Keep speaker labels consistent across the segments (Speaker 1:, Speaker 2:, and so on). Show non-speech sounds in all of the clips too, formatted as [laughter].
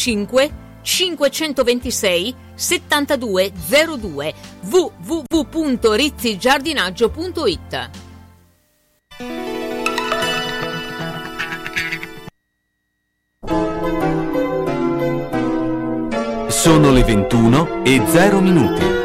Speaker 1: 5 526 7202 www.rizzigiardinaggio.it
Speaker 2: Sono le 21 e 0 minuti.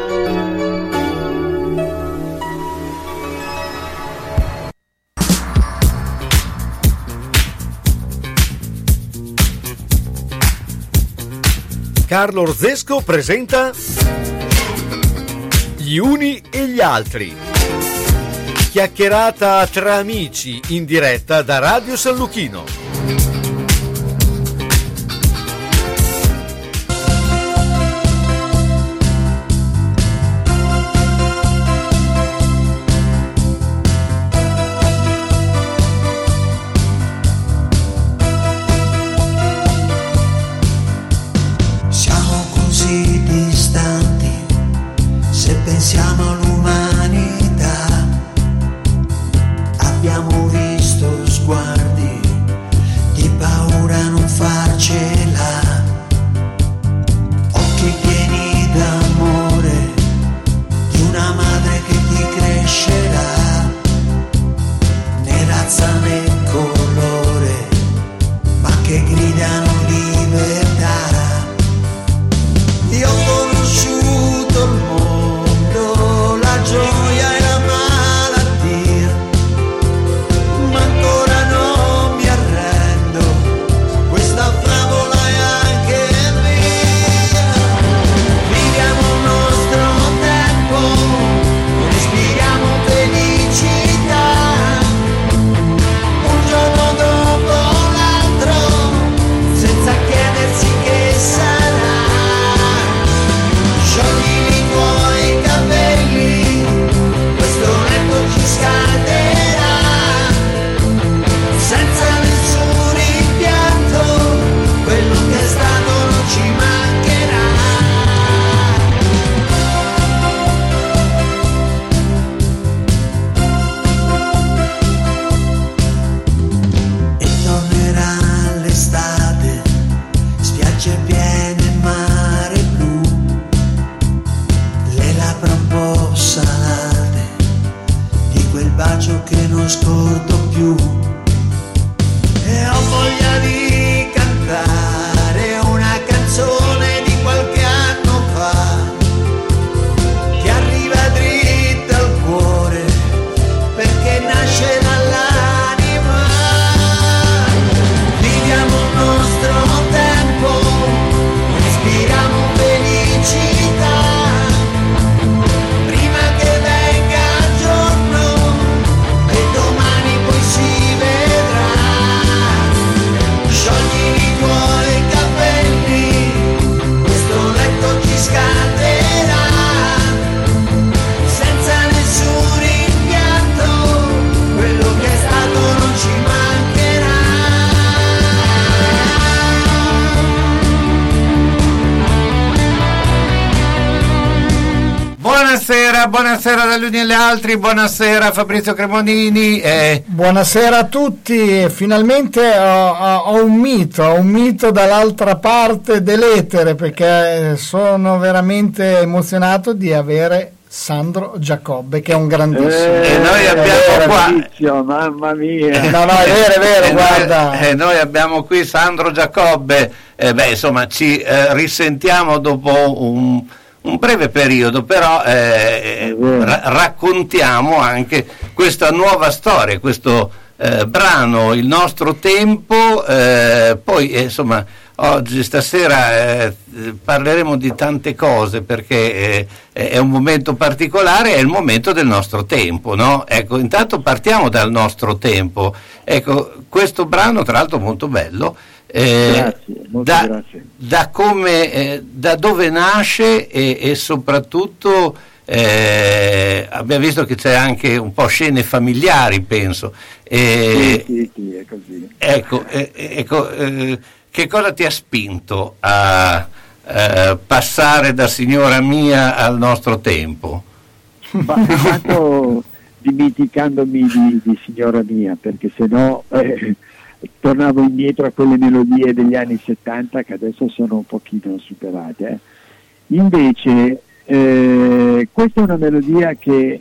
Speaker 3: Carlo Orzesco presenta Gli uni e gli altri. Chiacchierata tra amici in diretta da Radio San Luchino.
Speaker 4: Altri, buonasera Fabrizio Cremonini.
Speaker 5: Eh. Buonasera a tutti, finalmente ho, ho, un mito, ho un mito dall'altra parte dell'etere perché sono veramente emozionato di avere Sandro Giacobbe che è un grandissimo
Speaker 4: eh, e noi abbiamo
Speaker 6: eh, qua Maurizio, mamma mia
Speaker 5: no no è vero è vero
Speaker 4: e
Speaker 5: guarda
Speaker 4: noi, e noi abbiamo qui Sandro Giacobbe eh, beh insomma ci eh, risentiamo dopo un un breve periodo, però eh, ra- raccontiamo anche questa nuova storia, questo eh, brano, Il nostro tempo, eh, poi eh, insomma oggi, stasera eh, parleremo di tante cose perché eh, è un momento particolare, è il momento del nostro tempo, no? Ecco, intanto partiamo dal nostro tempo. Ecco, questo brano tra l'altro molto bello
Speaker 6: eh, grazie,
Speaker 4: da,
Speaker 6: grazie.
Speaker 4: Da, come, eh, da, dove nasce e, e soprattutto eh, abbiamo visto che c'è anche un po' scene familiari, penso.
Speaker 6: Sì, sì, sì, è così.
Speaker 4: Ecco, eh, ecco eh, che cosa ti ha spinto a passare da signora mia al nostro tempo?
Speaker 6: Ma dimenticandomi di, di, signora mia, perché se no eh, tornavo indietro a quelle melodie degli anni 70 che adesso sono un pochino superate. eh. Invece eh, questa è una melodia che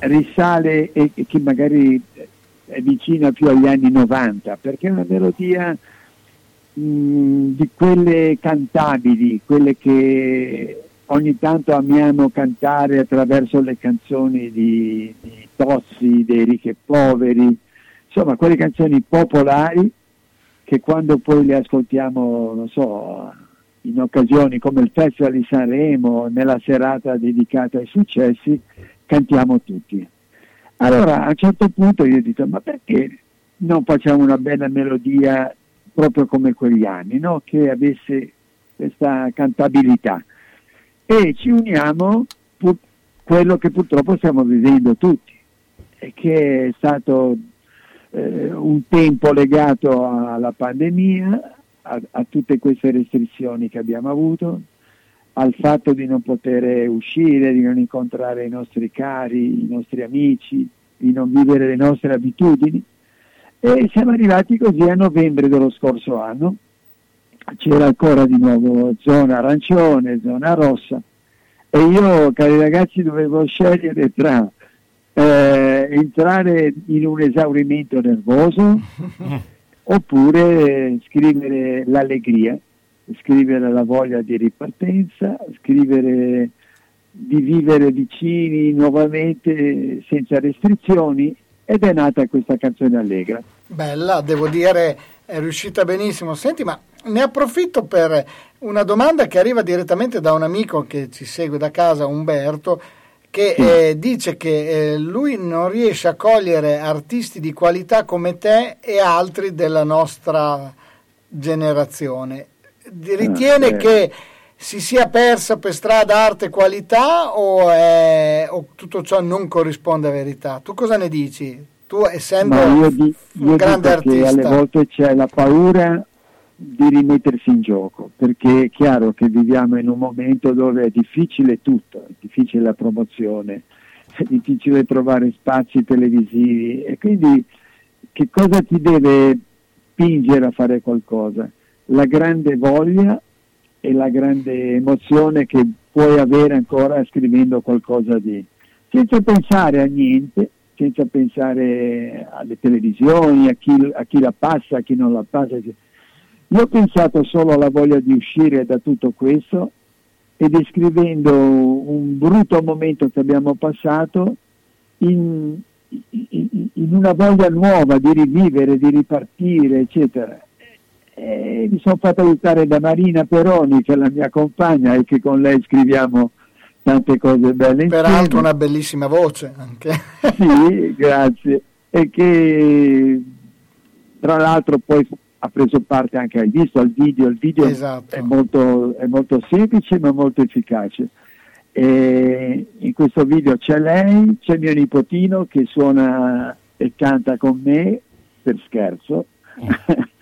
Speaker 6: risale e, e che magari è vicina più agli anni 90 perché è una melodia mh, di quelle cantabili, quelle che ogni tanto amiamo cantare attraverso le canzoni di, di Tozzi, dei ricchi e poveri, insomma quelle canzoni popolari che quando poi le ascoltiamo, non so, in occasioni come il Festival di Sanremo, nella serata dedicata ai successi, cantiamo tutti. Allora a un certo punto io ho detto, ma perché non facciamo una bella melodia proprio come quegli anni, no? che avesse questa cantabilità? E ci uniamo pur- quello che purtroppo stiamo vivendo tutti, e che è stato eh, un tempo legato alla pandemia, a, a tutte queste restrizioni che abbiamo avuto, al fatto di non poter uscire, di non incontrare i nostri cari, i nostri amici, di non vivere le nostre abitudini. E siamo arrivati così a novembre dello scorso anno. C'era ancora di nuovo zona arancione, zona rossa e io, cari ragazzi, dovevo scegliere tra eh, entrare in un esaurimento nervoso [laughs] oppure scrivere l'allegria, scrivere la voglia di ripartenza, scrivere di vivere vicini nuovamente senza restrizioni ed è nata questa canzone allegra.
Speaker 5: Bella, devo dire, è riuscita benissimo. Senti, ma ne approfitto per una domanda che arriva direttamente da un amico che ci segue da casa, Umberto, che eh, dice che eh, lui non riesce a cogliere artisti di qualità come te e altri della nostra generazione. Ritiene
Speaker 6: eh.
Speaker 5: che si sia persa per strada arte e qualità o, è- o tutto ciò non corrisponde a verità? Tu cosa ne dici? Tu essendo
Speaker 6: di-
Speaker 5: un grande
Speaker 6: che alle
Speaker 5: artista.
Speaker 6: volte c'è la paura di rimettersi in gioco, perché è chiaro che viviamo in un momento dove è difficile tutto, è difficile la promozione, è difficile trovare spazi televisivi e quindi che cosa ti deve spingere a fare qualcosa? La grande voglia e la grande emozione che puoi avere ancora scrivendo qualcosa di... senza pensare a niente, senza pensare alle televisioni, a chi, a chi la passa, a chi non la passa. Io ho pensato solo alla voglia di uscire da tutto questo e descrivendo un brutto momento che abbiamo passato in, in- in una voglia nuova di rivivere, di ripartire, eccetera. E mi sono fatto aiutare da Marina Peroni, che è la mia compagna e che con lei scriviamo tante cose belle
Speaker 5: Peraltro una bellissima voce anche.
Speaker 6: Sì, grazie. E che tra l'altro poi ha preso parte anche, hai visto, al video. Il video
Speaker 5: Esatto.
Speaker 6: è, molto, è molto semplice ma molto efficace. E in questo video c'è lei, c'è mio nipotino che suona e canta con me per scherzo. [laughs]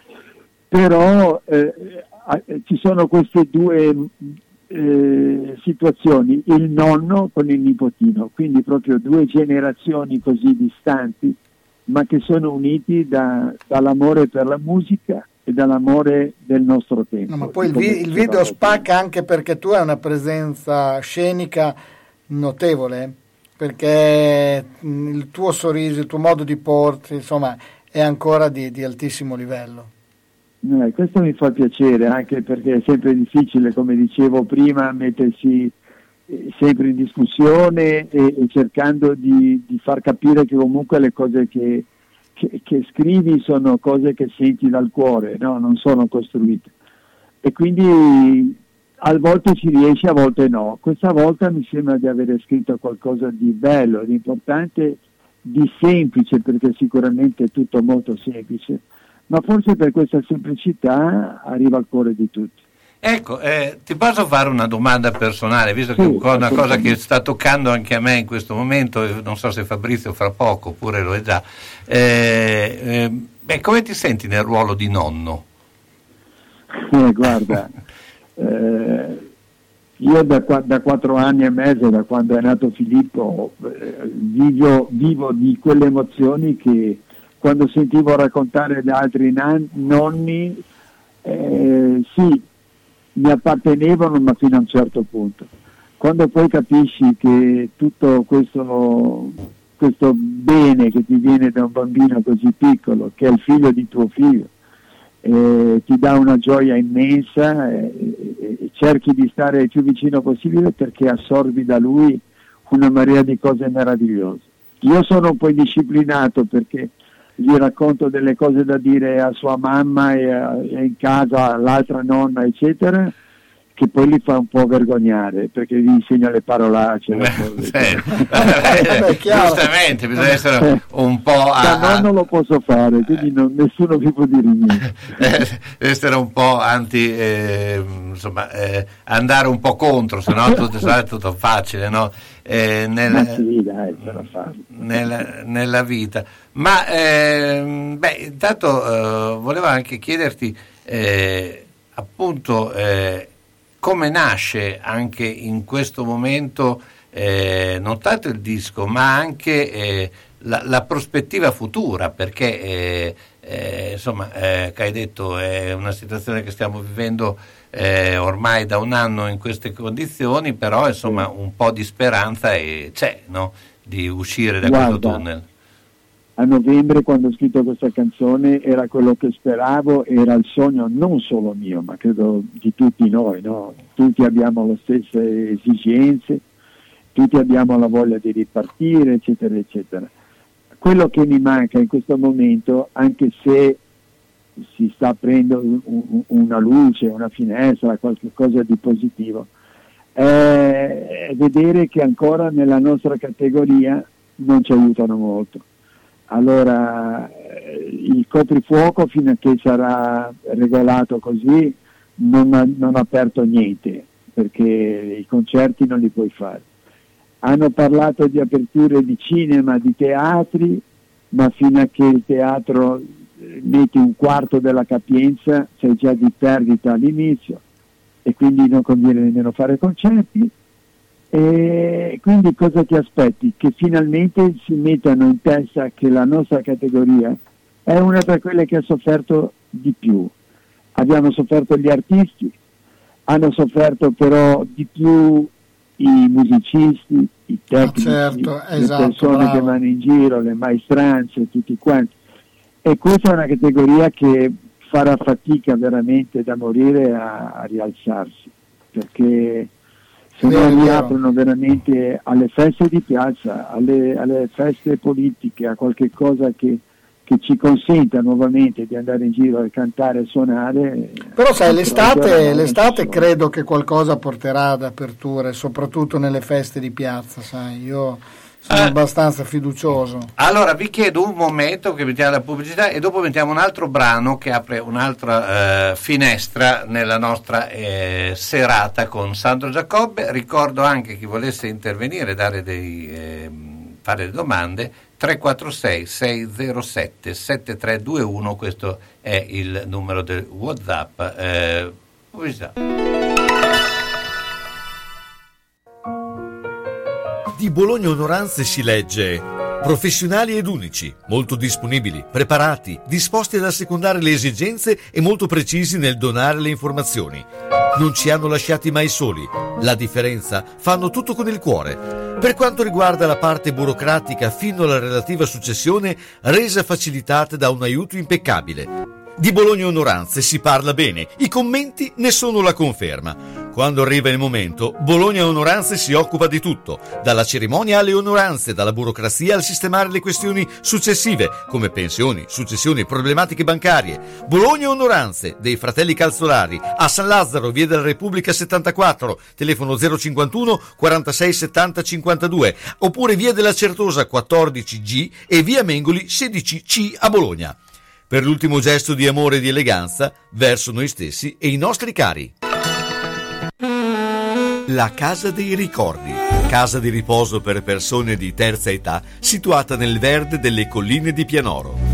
Speaker 6: Però eh, ci sono queste due eh, situazioni, il nonno con il nipotino, quindi proprio due generazioni così distanti, ma che sono uniti da- dall'amore per la musica e dall'amore del nostro tempo.
Speaker 5: No, ma poi il, vi- il video spacca anche perché tu hai una presenza scenica notevole, perché mh, il tuo sorriso, il tuo modo di porti, insomma, è ancora di, di altissimo livello.
Speaker 6: Eh, questo mi fa piacere anche perché è sempre difficile, come dicevo prima, mettersi sempre in discussione e, e cercando di, di far capire che comunque le cose che, che- che scrivi sono cose che senti dal cuore, no? non sono costruite. E quindi a volte ci riesce, a volte no. Questa volta mi sembra di aver scritto qualcosa di bello, di importante, di semplice, perché sicuramente è tutto molto semplice, ma forse per questa semplicità arriva al cuore di tutti.
Speaker 4: Ecco, eh, ti posso fare una domanda personale, visto che è una cosa che sta toccando anche a me in questo momento, non so se Fabrizio fra poco, oppure lo è già. Eh, eh, beh, come ti senti nel ruolo di nonno?
Speaker 6: Eh, guarda, eh, io da, da quattro anni e mezzo, da quando è nato Filippo, eh, vivo, vivo di quelle emozioni che quando sentivo raccontare da altri nan- nonni, sì, mi appartenevano ma fino a un certo punto. Quando poi capisci che tutto questo, questo bene che ti viene da un bambino così piccolo, che è il figlio di tuo figlio, eh, ti dà una gioia immensa eh, e cerchi di stare il più vicino possibile perché assorbi da lui una marea di cose meravigliose. Io sono un po' indisciplinato perché gli racconto delle cose da dire a sua mamma e, a, e in casa all'altra nonna, eccetera, che poi li fa un po' vergognare perché gli insegna le parolacce.
Speaker 4: Beh, [laughs] sì. Beh, giustamente, bisogna essere un po'.
Speaker 6: A... No, non lo posso fare, quindi non, nessuno mi può dire niente.
Speaker 4: Deve essere un po' anti, eh, insomma, eh, andare un po' contro, se no [laughs] tutto, è tutto facile, no?
Speaker 6: Eh, nel, sì, dai,
Speaker 4: nella, nella, vita. Ma ehm, beh, intanto eh, volevo anche chiederti eh, appunto eh, come nasce anche in questo momento eh, non tanto il disco ma anche eh, la, la, prospettiva futura perché eh, eh insomma eh, che hai detto è una situazione che stiamo vivendo eh, ormai da un anno in queste condizioni però insomma un po' di speranza c'è no? di uscire da Guarda, questo tunnel
Speaker 6: a novembre quando ho scritto questa canzone era quello che speravo, era il sogno non solo mio, ma credo di tutti noi, no? tutti abbiamo le stesse esigenze, tutti abbiamo la voglia di ripartire, eccetera, eccetera. Quello che mi manca in questo momento, anche se si sta aprendo una luce, una finestra, qualcosa di positivo, è vedere che ancora nella nostra categoria non ci aiutano molto allora eh, il coprifuoco fino a che sarà regolato così non ha, non ha aperto niente perché i concerti non li puoi fare. Hanno parlato di aperture di cinema, di teatri, ma fino a che il teatro eh, metti un quarto della capienza sei già di perdita all'inizio e quindi non conviene nemmeno fare concerti e quindi cosa ti aspetti? Che finalmente si mettano in testa che la nostra categoria è una tra quelle che ha sofferto di più. Abbiamo sofferto gli artisti, hanno sofferto però di più i musicisti, i tecnici,
Speaker 5: ah, certo, esatto,
Speaker 6: le persone
Speaker 5: bravo.
Speaker 6: che vanno in giro, le maestranze, tutti quanti. E questa è una categoria che farà fatica veramente da morire a, a rialzarsi, perché se non li aprono veramente alle feste di piazza, alle, alle feste politiche, a qualche cosa che, che, ci consenta nuovamente di andare in giro a cantare e suonare.
Speaker 5: Però sai, l'estate, l'estate credo che qualcosa porterà ad aperture, soprattutto nelle feste di piazza, sai, io sono eh, abbastanza fiducioso.
Speaker 4: Allora vi chiedo un momento che mettiamo la pubblicità e dopo mettiamo un altro brano che apre un'altra eh, finestra nella nostra eh, serata con Sandro Giacobbe. Ricordo anche chi volesse intervenire, dare dei, ehm, fare domande. 346 607 7321, questo è il numero del WhatsApp. Eh, pubblicità.
Speaker 7: Di Bologna Onoranze si legge professionali ed unici, molto disponibili, preparati, disposti ad assecondare le esigenze e molto precisi nel donare le informazioni. Non ci hanno lasciati mai soli. La differenza fanno tutto con il cuore. Per quanto riguarda la parte burocratica fino alla relativa successione, resa facilitata da un aiuto impeccabile. Di Bologna Onoranze si parla bene, i commenti ne sono la conferma. Quando arriva il momento, Bologna Onoranze si occupa di tutto, dalla cerimonia alle onoranze, dalla burocrazia al sistemare le questioni successive, come pensioni, successioni e problematiche bancarie. Bologna Onoranze, dei fratelli Calzolari, a San Lazzaro, via della Repubblica 74, telefono 051 46 70 52, oppure via della Certosa 14G e via Mengoli 16C a Bologna per l'ultimo gesto di amore e di eleganza verso noi stessi e i nostri cari. La Casa dei Ricordi, casa di riposo per persone di terza età situata nel verde delle colline di Pianoro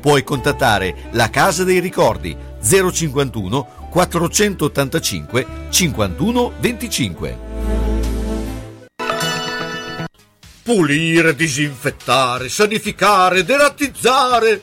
Speaker 7: Puoi contattare la Casa dei Ricordi 051 485 51 25.
Speaker 8: Pulire, disinfettare, sanificare, derattizzare.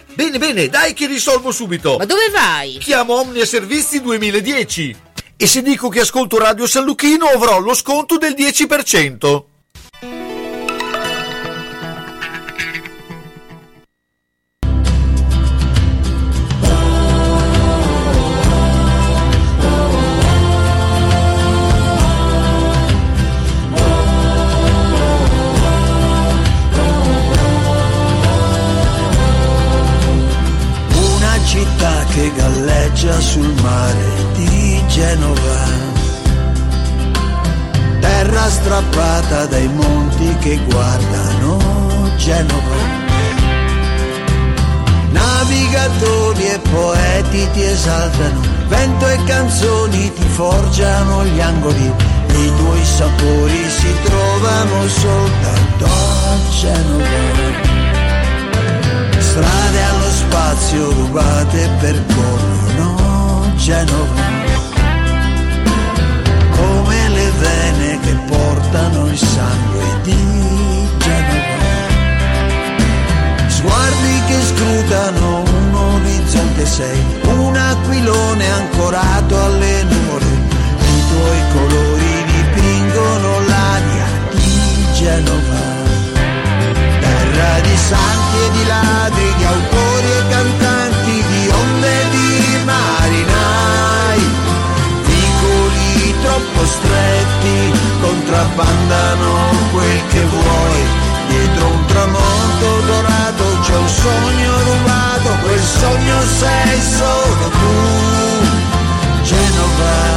Speaker 8: Bene, bene, dai che risolvo subito.
Speaker 1: Ma dove vai?
Speaker 8: Chiamo Omnia Servizi 2010. E se dico che ascolto Radio San Lucchino avrò lo sconto del 10%.
Speaker 3: Gli angoli, i tuoi sapori si trovano soltanto a Genova strade allo spazio rubate percorrono Genova come le vene che portano il sangue di Genova. Sguardi che scrutano un orizzonte sei un aquilone ancorato alle Genova terra di santi e di ladri, di autori e cantanti, di onde e di marinai. Vicoli troppo stretti contrabbandano quel che vuoi. Dietro un tramonto dorato c'è un sogno rubato, quel sogno sei solo tu. Genova,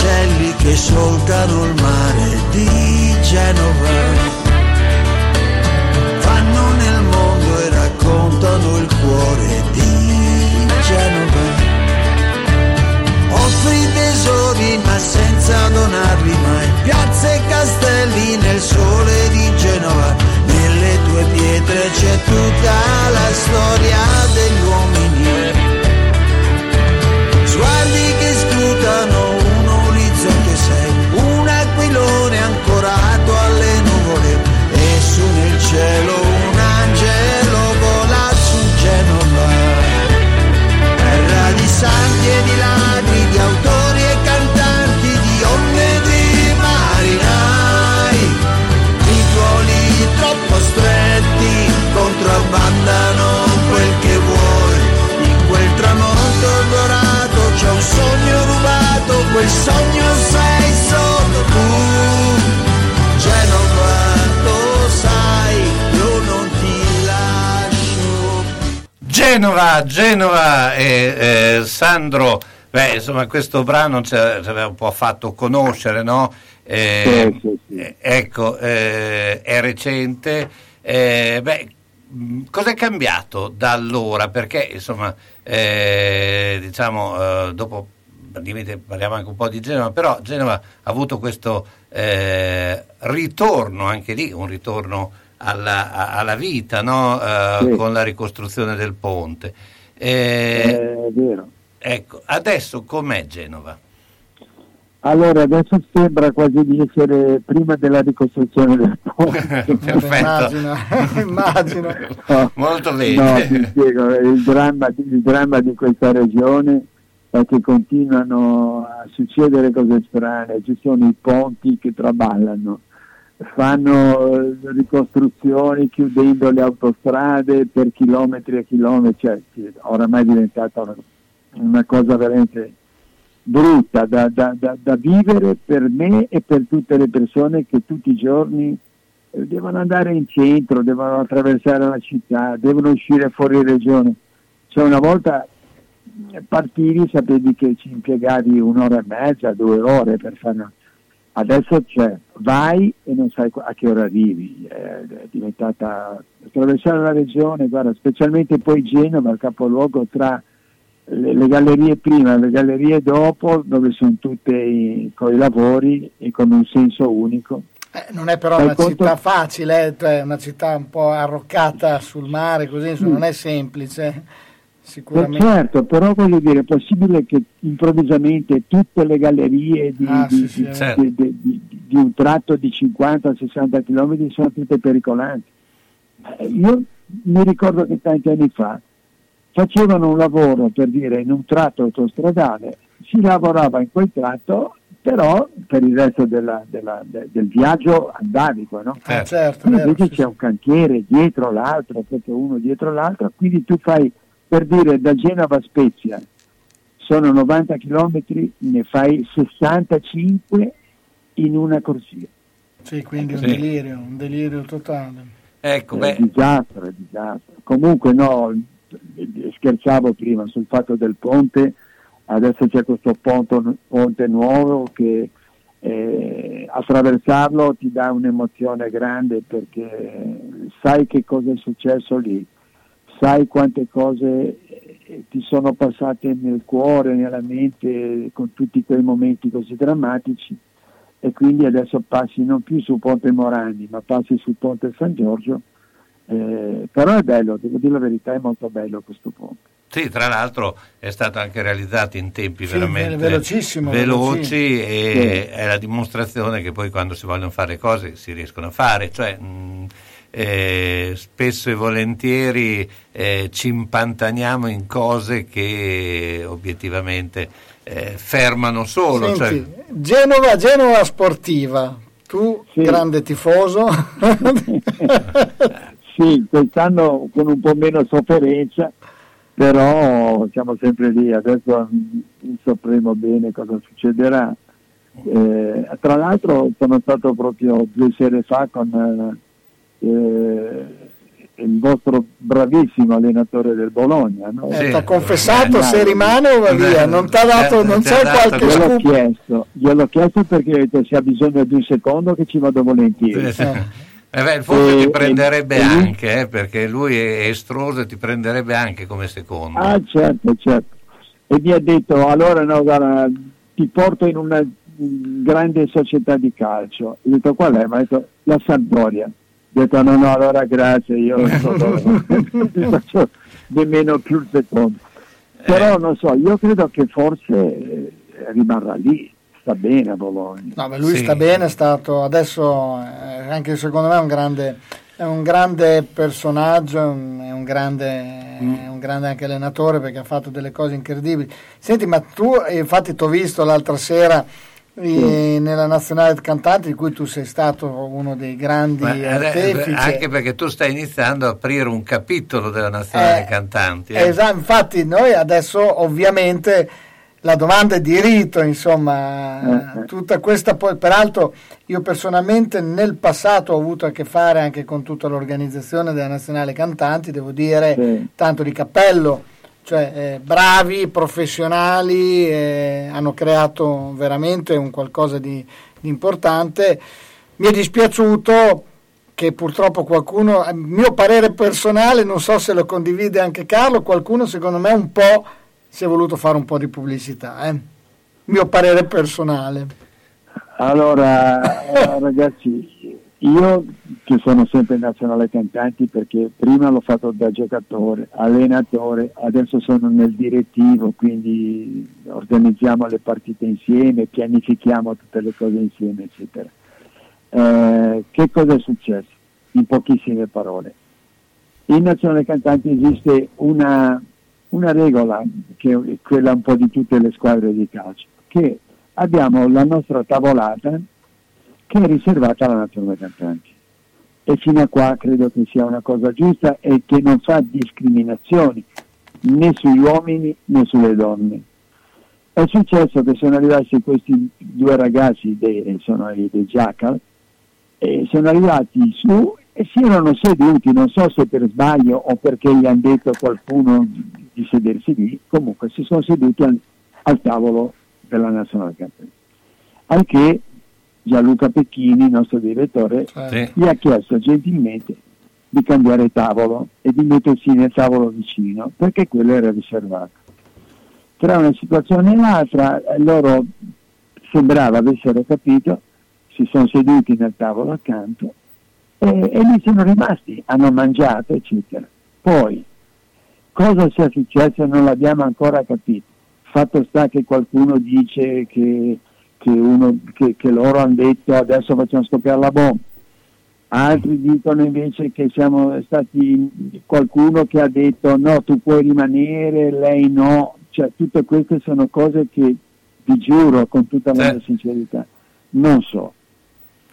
Speaker 3: vascelli che solcano il mare di Genova. Vanno nel mondo e raccontano il cuore di Genova. Offri tesori ma senza donarli mai. Piazze e castelli nel sole di Genova. Nelle tue pietre c'è tutta la storia degli contrabbandano quel che vuoi. In quel tramonto dorato c'è un sogno rubato, quel sogno sei solo tu. Genova, lo sai, io non ti lascio
Speaker 4: Genova, Genova e eh, Sandro, beh, insomma questo brano ci aveva un po' fatto conoscere, no? Eh,
Speaker 6: Sì, sì, sì.
Speaker 4: eh, Ecco, eh, è recente, eh, beh, mh, cosa è cambiato da allora? Perché insomma, eh, diciamo, eh, dopo parliamo anche un po' di Genova, però Genova ha avuto questo eh, ritorno, anche lì, un ritorno alla, alla vita, no? Eh,
Speaker 6: Sì.
Speaker 4: con la ricostruzione del ponte. Eh,
Speaker 6: Eh, è vero.
Speaker 4: Ecco, adesso com'è Genova?
Speaker 6: Allora, adesso sembra quasi di essere prima della ricostruzione del [laughs] ponte.
Speaker 5: immagino, immagino. [laughs]
Speaker 6: No,
Speaker 4: Molto
Speaker 6: no,
Speaker 4: bene.
Speaker 6: ti spiego, il dramma, il dramma di questa regione è che continuano a succedere cose strane, ci sono i ponti che traballano, fanno eh, ricostruzioni chiudendo le autostrade per chilometri e chilometri, cioè oramai è diventata una, una cosa veramente brutta da, da- da- da vivere per me e per tutte le persone che tutti i giorni eh, devono andare in centro, devono attraversare la città, devono uscire fuori regione. Cioè una volta eh, partivi sapevi che ci impiegavi un'ora e mezza, due ore per fare... Adesso c'è, vai e non sai a che ora arrivi, è è diventata attraversare la regione, guarda, specialmente poi Genova, il capoluogo tra le, le gallerie prima e le gallerie dopo, dove sono tutte i- con i lavori e con un senso unico.
Speaker 5: Eh, non è però
Speaker 6: Fai
Speaker 5: una
Speaker 6: conto-
Speaker 5: città facile, eh, cioè una città un po' arroccata sul mare, così insomma,
Speaker 6: Mm.
Speaker 5: non è semplice. Sicuramente.
Speaker 6: certo, però voglio dire, è possibile che improvvisamente tutte le gallerie di,
Speaker 5: Ah,
Speaker 6: di-
Speaker 5: sì, sì,
Speaker 6: di-
Speaker 5: è
Speaker 4: Certo.
Speaker 6: di- di- di- di un tratto di 50-60 km sono tutte pericolanti. Eh, Io mi ricordo che tanti anni fa facevano un lavoro per dire in un tratto autostradale, si lavorava in quel tratto, però per il resto della- della- de- del viaggio andavi, qua, no?
Speaker 5: Ah,
Speaker 4: Certo.
Speaker 5: vero,
Speaker 6: invece
Speaker 5: sì,
Speaker 6: c'è un cantiere dietro l'altro, proprio uno dietro l'altro, quindi tu fai per dire da Genova a Spezia sono 90 km, ne fai 65 in una corsia.
Speaker 5: Sì, quindi
Speaker 4: Sì.
Speaker 5: un delirio, un delirio totale.
Speaker 4: Ecco,
Speaker 6: È
Speaker 4: beh,
Speaker 6: disastro, è disastro. Comunque no, scherzavo prima sul fatto del ponte, adesso c'è questo ponte, ponte nuovo che eh, attraversarlo ti dà un'emozione grande perché sai che cosa è successo lì, sai quante cose eh, ti sono passate nel cuore, nella mente con tutti quei momenti così drammatici e quindi adesso passi non più sul ponte Morandi ma passi sul ponte San Giorgio eh, però è bello, devo dire la verità, è molto bello questo ponte.
Speaker 4: sì, tra l'altro è stato anche realizzato in tempi
Speaker 5: Sì,
Speaker 4: veramente veloci
Speaker 5: velocissimo.
Speaker 4: e
Speaker 6: Sì.
Speaker 4: è la dimostrazione che poi quando si vogliono fare cose si riescono a fare, cioè mh, eh, spesso e volentieri eh, ci impantaniamo in cose che obiettivamente eh, fermano solo.
Speaker 5: Senti,
Speaker 4: cioè-
Speaker 5: Genova, Genova sportiva, tu
Speaker 6: Sì.
Speaker 5: grande tifoso, [laughs] [laughs]
Speaker 6: Sì, quest'anno con un po' meno sofferenza, però siamo sempre lì, adesso mm, sapremo bene cosa succederà. Eh, tra l'altro sono stato proprio due sere fa con eh, il vostro bravissimo allenatore del Bologna. No?
Speaker 4: Sì.
Speaker 5: ti ha confessato
Speaker 6: Eh,
Speaker 5: se
Speaker 6: dai.
Speaker 5: rimane o va via, non ti ha dato,
Speaker 4: Eh,
Speaker 5: non c'è qualche
Speaker 6: Gliel'ho
Speaker 5: scoop.
Speaker 6: chiesto, gliel'ho chiesto perché ho detto se ha bisogno di un secondo che ci vado volentieri.
Speaker 4: Eh. Eh beh, forse
Speaker 6: E-
Speaker 4: ti prenderebbe
Speaker 6: e- e lui-
Speaker 4: anche, eh, perché lui è estroso e ti prenderebbe anche come secondo.
Speaker 6: Ah certo, certo. E mi ha detto allora no, guarda, ti porto in una grande società di calcio. Ho detto qual è? Mi ha detto la Sampdoria. Ho detto no, no, allora grazie, io non so [laughs] [laughs] faccio nemmeno più il secondo. Però non so, io credo che forse eh, rimarrà lì, sta bene a Bologna.
Speaker 5: No, ma lui
Speaker 4: Sì.
Speaker 5: sta bene, è stato adesso eh, anche secondo me è un grande, è un grande personaggio, è un, grande, è un grande anche allenatore perché ha fatto delle cose incredibili. Senti, ma tu infatti ti ho visto l'altra sera eh, nella nazionale cantanti di cui tu sei stato uno dei grandi
Speaker 4: Ma, eh,
Speaker 5: artefici.
Speaker 4: anche perché tu stai iniziando a aprire un capitolo della nazionale
Speaker 5: Eh,
Speaker 4: cantanti. eh.
Speaker 5: Esatto, infatti noi adesso ovviamente la domanda è di rito, insomma,
Speaker 6: Eh, eh.
Speaker 5: tutta questa poi, peraltro io personalmente nel passato ho avuto a che fare anche con tutta l'organizzazione della Nazionale Cantanti, devo dire
Speaker 6: Sì.
Speaker 5: tanto di cappello, cioè eh, bravi, professionali, eh, hanno creato veramente un qualcosa di, di importante. Mi è dispiaciuto che purtroppo qualcuno, a mio parere personale, non so se lo condivide anche Carlo, qualcuno secondo me un po' si è voluto fare un po' di pubblicità, eh. mio parere personale.
Speaker 6: Allora, [laughs] ragazzi, io che sono sempre nazionale cantanti perché prima l'ho fatto da giocatore, allenatore, adesso sono nel direttivo, quindi organizziamo le partite insieme, pianifichiamo tutte le cose insieme, eccetera. Eh, che cosa è successo? In pochissime parole. In Nazionale Cantanti esiste una, una regola, che è quella un po' di tutte le squadre di calcio, che abbiamo la nostra tavolata che è riservata alla nazionale cantanti. E fino a qua credo che sia una cosa giusta e che non fa discriminazioni né sugli uomini né sulle donne. È successo che sono arrivati questi due ragazzi, dei, sono dei Jackal, e sono arrivati su e si erano seduti, non so se per sbaglio o perché gli hanno detto qualcuno di sedersi lì, comunque si sono seduti al, al tavolo della Nazionale Cantanti. Anche Gianluca Pecchini, il nostro direttore, sì. gli ha chiesto gentilmente di cambiare tavolo e di mettersi nel tavolo vicino, perché quello era riservato. Tra una situazione e l'altra, loro sembrava avessero capito, si sono seduti nel tavolo accanto e, e lì sono rimasti, hanno mangiato, eccetera. Poi, cosa sia successo non l'abbiamo ancora capito. Fatto sta che qualcuno dice che che, uno, che, che loro hanno detto adesso facciamo scoppiare la bomba. Altri dicono invece che siamo stati qualcuno che ha detto no, tu puoi rimanere, lei no. Cioè, tutte queste sono cose che vi giuro con tutta la mia sincerità, non so.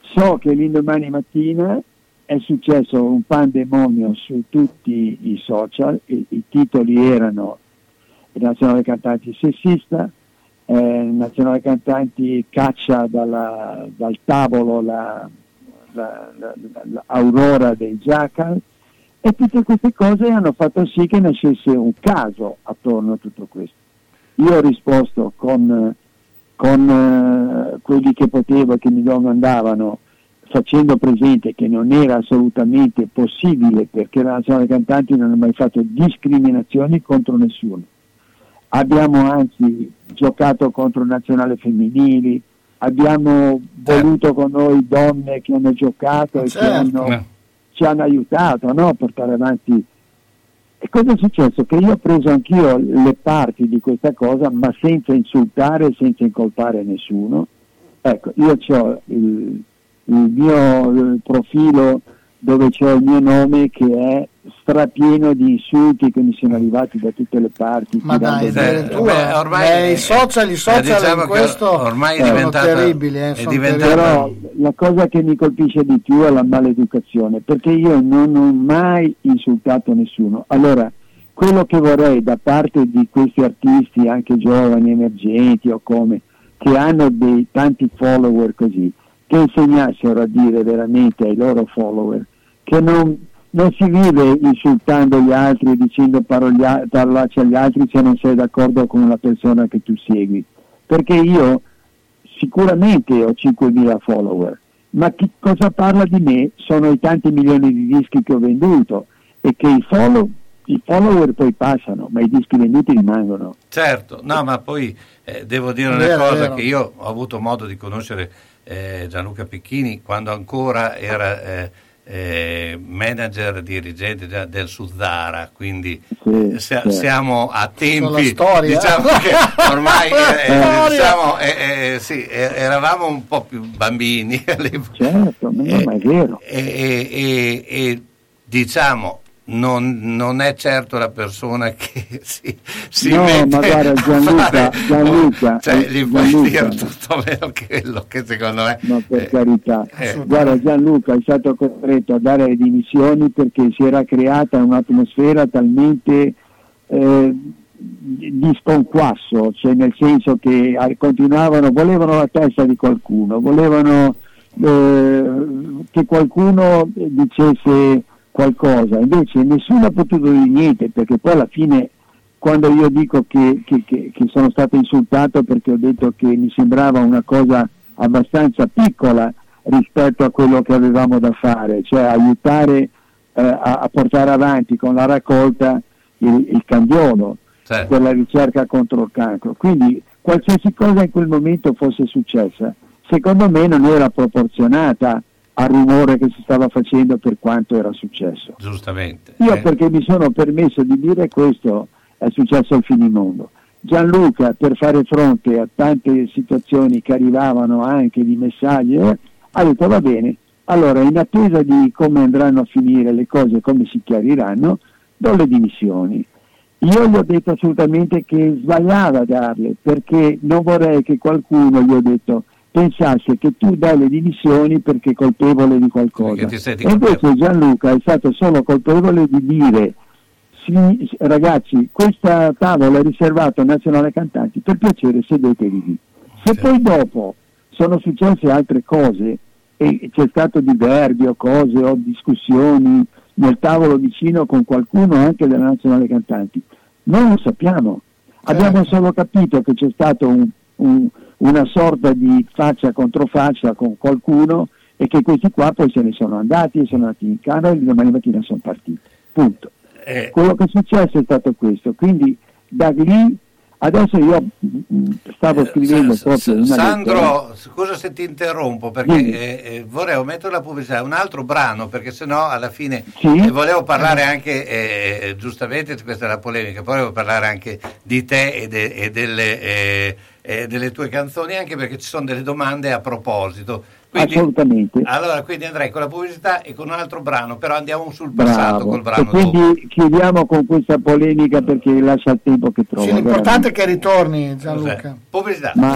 Speaker 6: So che l'indomani mattina è successo un pandemonio su tutti i social, i, i titoli erano il nazionale cantante sessista, eh, Nazionale Cantanti caccia dalla, dal tavolo la, la, la, l'Aurora dei Jackal e tutte queste cose hanno fatto sì che nascesse un caso attorno a tutto questo. Io ho risposto con, con eh, quelli che potevo e che mi domandavano facendo presente che non era assolutamente possibile perché la Nazionale Cantanti non ha mai fatto discriminazioni contro nessuno abbiamo anzi giocato contro nazionale femminili, abbiamo certo. voluto con noi donne che hanno giocato e certo. che hanno, ci hanno aiutato no, a portare avanti. E cosa è successo? Che io ho preso anch'io le parti di questa cosa, ma senza insultare, senza incolpare nessuno. Ecco, io ho il, il mio il profilo dove c'è il mio nome che è strapieno di insulti che mi sono arrivati da tutte le parti.
Speaker 5: Ma dai, beh, beh, ormai eh, i social, i social diciamo in questo ormai è sono terribili. Eh, sono
Speaker 6: diventato... Però la cosa che mi colpisce di più è la maleducazione, perché io non ho mai insultato nessuno. Allora, quello che vorrei da parte di questi artisti, anche giovani, emergenti o come, che hanno dei tanti follower così, che insegnassero a dire veramente ai loro follower che non, non si vive insultando gli altri e dicendo parolacce agli altri se non sei d'accordo con la persona che tu segui. Perché io sicuramente ho 5.000 follower, ma chi, cosa parla di me sono i tanti milioni di dischi che ho venduto e che i, follow, i follower poi passano, ma i dischi venduti rimangono.
Speaker 4: Certo, no, ma poi eh, devo dire una vero, cosa vero. che io ho avuto modo di conoscere eh, Gianluca Picchini quando ancora era eh, eh, manager dirigente del Suzzara, quindi sì, sia, sì. siamo a tempi diciamo che ormai eh, [laughs] diciamo, eh, eh, sì, eravamo un po' più bambini [laughs]
Speaker 6: certo, ma è vero.
Speaker 4: e diciamo non, non, è certo la persona che [laughs] si, si
Speaker 6: no, mette ma guarda Gianluca, fare, Gianluca
Speaker 4: cioè, gli puoi dire tutto meno quello che secondo me
Speaker 6: ma per eh, carità eh. guarda Gianluca è stato costretto a dare le dimissioni perché si era creata un'atmosfera talmente eh, di sconquasso cioè nel senso che continuavano volevano la testa di qualcuno volevano eh, che qualcuno dicesse qualcosa, invece nessuno ha potuto dire niente perché poi alla fine quando io dico che, che, che, che, sono stato insultato perché ho detto che mi sembrava una cosa abbastanza piccola rispetto a quello che avevamo da fare, cioè aiutare eh, a, a, portare avanti con la raccolta il, il cambiolo certo. per la ricerca contro il cancro. Quindi qualsiasi cosa in quel momento fosse successa, secondo me non era proporzionata al rumore che si stava facendo per quanto era successo.
Speaker 4: Giustamente.
Speaker 6: Io
Speaker 4: eh.
Speaker 6: perché mi sono permesso di dire questo è successo al finimondo. Gianluca per fare fronte a tante situazioni che arrivavano anche di messaggi eh, ha detto va bene, allora in attesa di come andranno a finire le cose, come si chiariranno, do le dimissioni. Io gli ho detto assolutamente che sbagliava a darle perché non vorrei che qualcuno, gli ho detto, pensasse che tu dai le dimissioni perché è colpevole di qualcosa. E invece Gianluca è stato solo colpevole di dire sì, ragazzi, questa tavola è riservata al Nazionale Cantanti, per piacere sedetevi lì. Se
Speaker 4: Sì.
Speaker 6: poi dopo sono successe altre cose e c'è stato diverbio, cose o discussioni nel tavolo vicino con qualcuno anche della Nazionale Cantanti, non lo sappiamo. Abbiamo solo capito che c'è stato un- un- una sorta di faccia contro faccia con qualcuno e che questi qua poi se ne sono andati e sono andati in Canada e domani mattina sono partiti. Punto.
Speaker 4: Eh,
Speaker 6: Quello che è successo è stato questo, quindi da lì adesso io mm, stavo scrivendo
Speaker 4: Sa-
Speaker 6: proprio una lettera.
Speaker 4: Sandro, scusa se ti interrompo perché eh, eh, vorrei mettere la pubblicità, un altro brano perché sennò alla fine
Speaker 6: Sì.
Speaker 4: eh, volevo parlare anche, eh, giustamente questa è la polemica, poi volevo parlare anche di te e, de- e delle, eh, delle tue canzoni anche perché ci sono delle domande a proposito. Quindi,
Speaker 6: Assolutamente.
Speaker 4: allora, quindi andrei con la pubblicità e con un altro brano, però andiamo sul passato
Speaker 6: Bravo.
Speaker 4: col
Speaker 6: E
Speaker 4: brano dopo.
Speaker 6: quindi chiudiamo con questa polemica perché lascia il tempo che trova.
Speaker 5: Sì, l'importante è
Speaker 6: veramente.
Speaker 5: che ritorni? Gianluca.
Speaker 4: Pubblicità.
Speaker 6: Ma.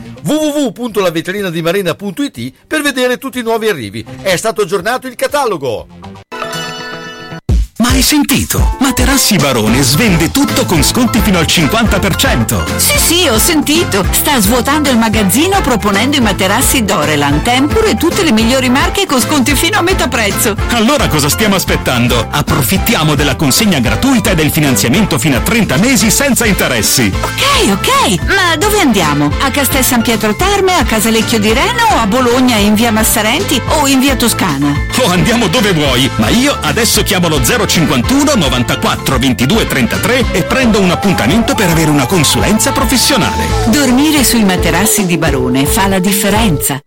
Speaker 7: www.lavitrinadimarina.it per vedere tutti i nuovi arrivi. È stato aggiornato il catalogo.
Speaker 9: Hai sentito? Materassi Barone svende tutto con sconti fino al 50%.
Speaker 10: Sì, sì, ho sentito. Sta svuotando il magazzino proponendo i materassi Dorelan, Tempur e tutte le migliori marche con sconti fino a metà prezzo.
Speaker 9: Allora cosa stiamo aspettando? Approfittiamo della consegna gratuita e del finanziamento fino a 30 mesi senza interessi.
Speaker 10: Ok, ok, ma dove andiamo? A Castel San Pietro Terme, a Casalecchio di Reno o a Bologna in via Massarenti o in via Toscana?
Speaker 9: O andiamo dove vuoi, ma io adesso chiamo lo 051 94 22 33 e prendo un appuntamento per avere una consulenza professionale.
Speaker 10: Dormire sui materassi di Barone fa la differenza.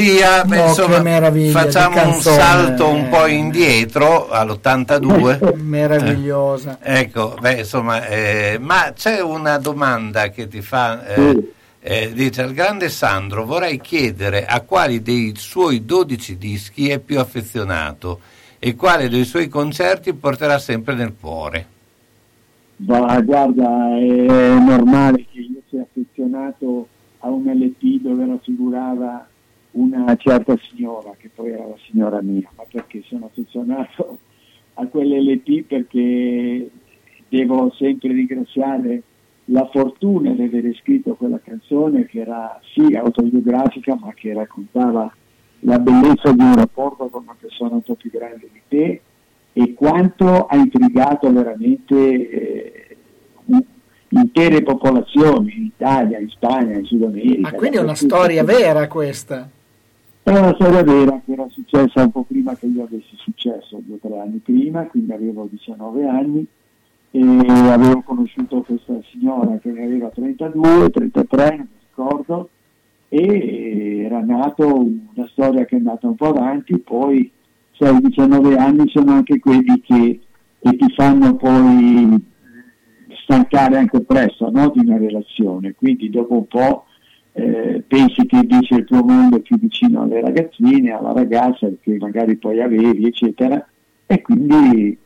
Speaker 3: Che
Speaker 5: meraviglia di
Speaker 4: facciamo un salto un po' indietro all'82.
Speaker 5: Meravigliosa.
Speaker 4: Ecco, beh, insomma, eh, ma c'è una domanda che ti fa, eh, eh, dice al grande Sandro, vorrei chiedere a quali dei suoi 12 dischi è più affezionato e quale dei suoi concerti porterà sempre nel cuore.
Speaker 6: Ma guarda, è normale che io sia affezionato a un LP dove raffigurava una certa signora, che poi era la signora mia, ma perché sono affezionato a quell'LP perché devo sempre ringraziare la fortuna di aver scritto quella canzone che era sì autobiografica ma che raccontava la bellezza di un rapporto con una persona un po' più grande di te e quanto ha intrigato veramente eh, intere popolazioni in Italia, in Spagna, in Sud America.
Speaker 5: Ma quindi è una storia vera questa.
Speaker 6: È una storia vera che era successa un po' prima che io avessi successo, due o tre anni prima, quindi avevo 19 anni e avevo conosciuto questa signora che ne aveva 32, 33, non mi ricordo, e era nato una storia che è andata un po' avanti, poi sai, i 19 anni sono anche quelli che, che ti fanno poi stancare anche presto no, di una relazione, quindi dopo un po' eh, pensi che invece il tuo mondo è più vicino alle ragazzine, alla ragazza che magari poi avevi, eccetera, e quindi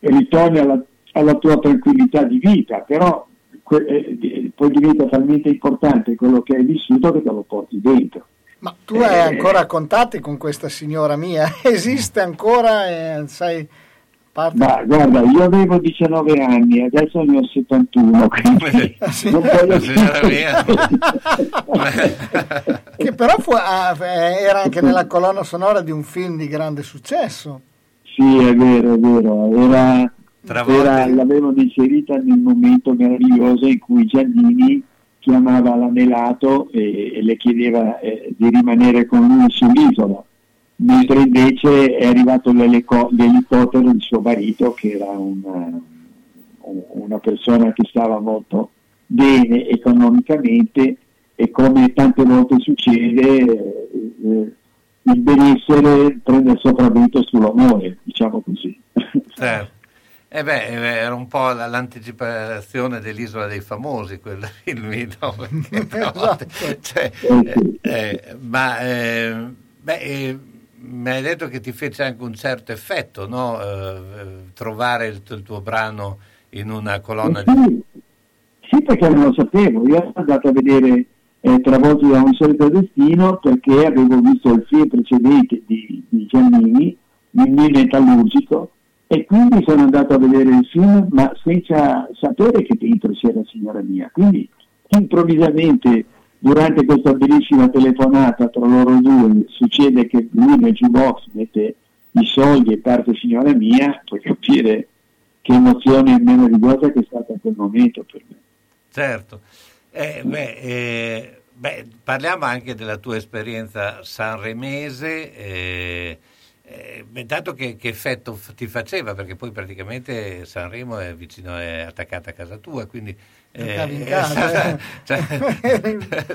Speaker 6: ritorni alla, alla tua tranquillità di vita, però que- eh, poi diventa talmente importante quello che hai vissuto che te lo porti dentro.
Speaker 5: Ma tu hai ancora contatti con questa signora mia? [laughs] Esiste ancora? eh, sai, parte...
Speaker 6: Ma guarda, io avevo 19 anni, adesso ne ho 71, [laughs] quindi non voglio [laughs]
Speaker 5: che però fu- ah, eh, era anche nella colonna sonora di un film di grande successo.
Speaker 6: Sì, è vero, è vero. Era, era- l'avevano inserita nel momento meraviglioso in cui Giannini chiamava la Melato e, e le chiedeva eh, di rimanere con lui sull'isola, mentre invece è arrivato l'elico- l'elicottero di suo marito, che era una, una persona che stava molto bene economicamente e come tante volte succede eh, eh, il benessere prende il sopravvento sull'amore, diciamo così.
Speaker 4: Certo. Eh beh, eh, era un po' la- l'anticipazione dell'Isola dei Famosi, quel [laughs] film no? [laughs]
Speaker 5: Esatto.
Speaker 4: cioè, eh, eh, ma eh, beh, eh, mi hai detto che ti fece anche un certo effetto, no? Eh, trovare il, il tuo brano in una colonna di...
Speaker 6: Sì, sì, perché non lo sapevo, io ero andato a vedere eh, Travolti da un solito destino perché avevo visto il film precedente di, di Giannini, Mimmi Metallurgico, e quindi sono andato a vedere il film ma senza sapere che dentro c'era signora mia. Quindi improvvisamente durante questa bellissima telefonata tra loro due succede che lui nel jukebox mette i soldi e parte signora mia, puoi capire che emozione meravigliosa che è stata in quel momento per me.
Speaker 4: Certo. Eh, beh, eh, beh, parliamo anche della tua esperienza sanremese. Eh, eh, tanto che, che effetto ti faceva, perché poi praticamente Sanremo è vicino, è attaccata a casa tua, quindi eh,
Speaker 5: Giocavi in casa, [laughs] eh.
Speaker 4: cioè,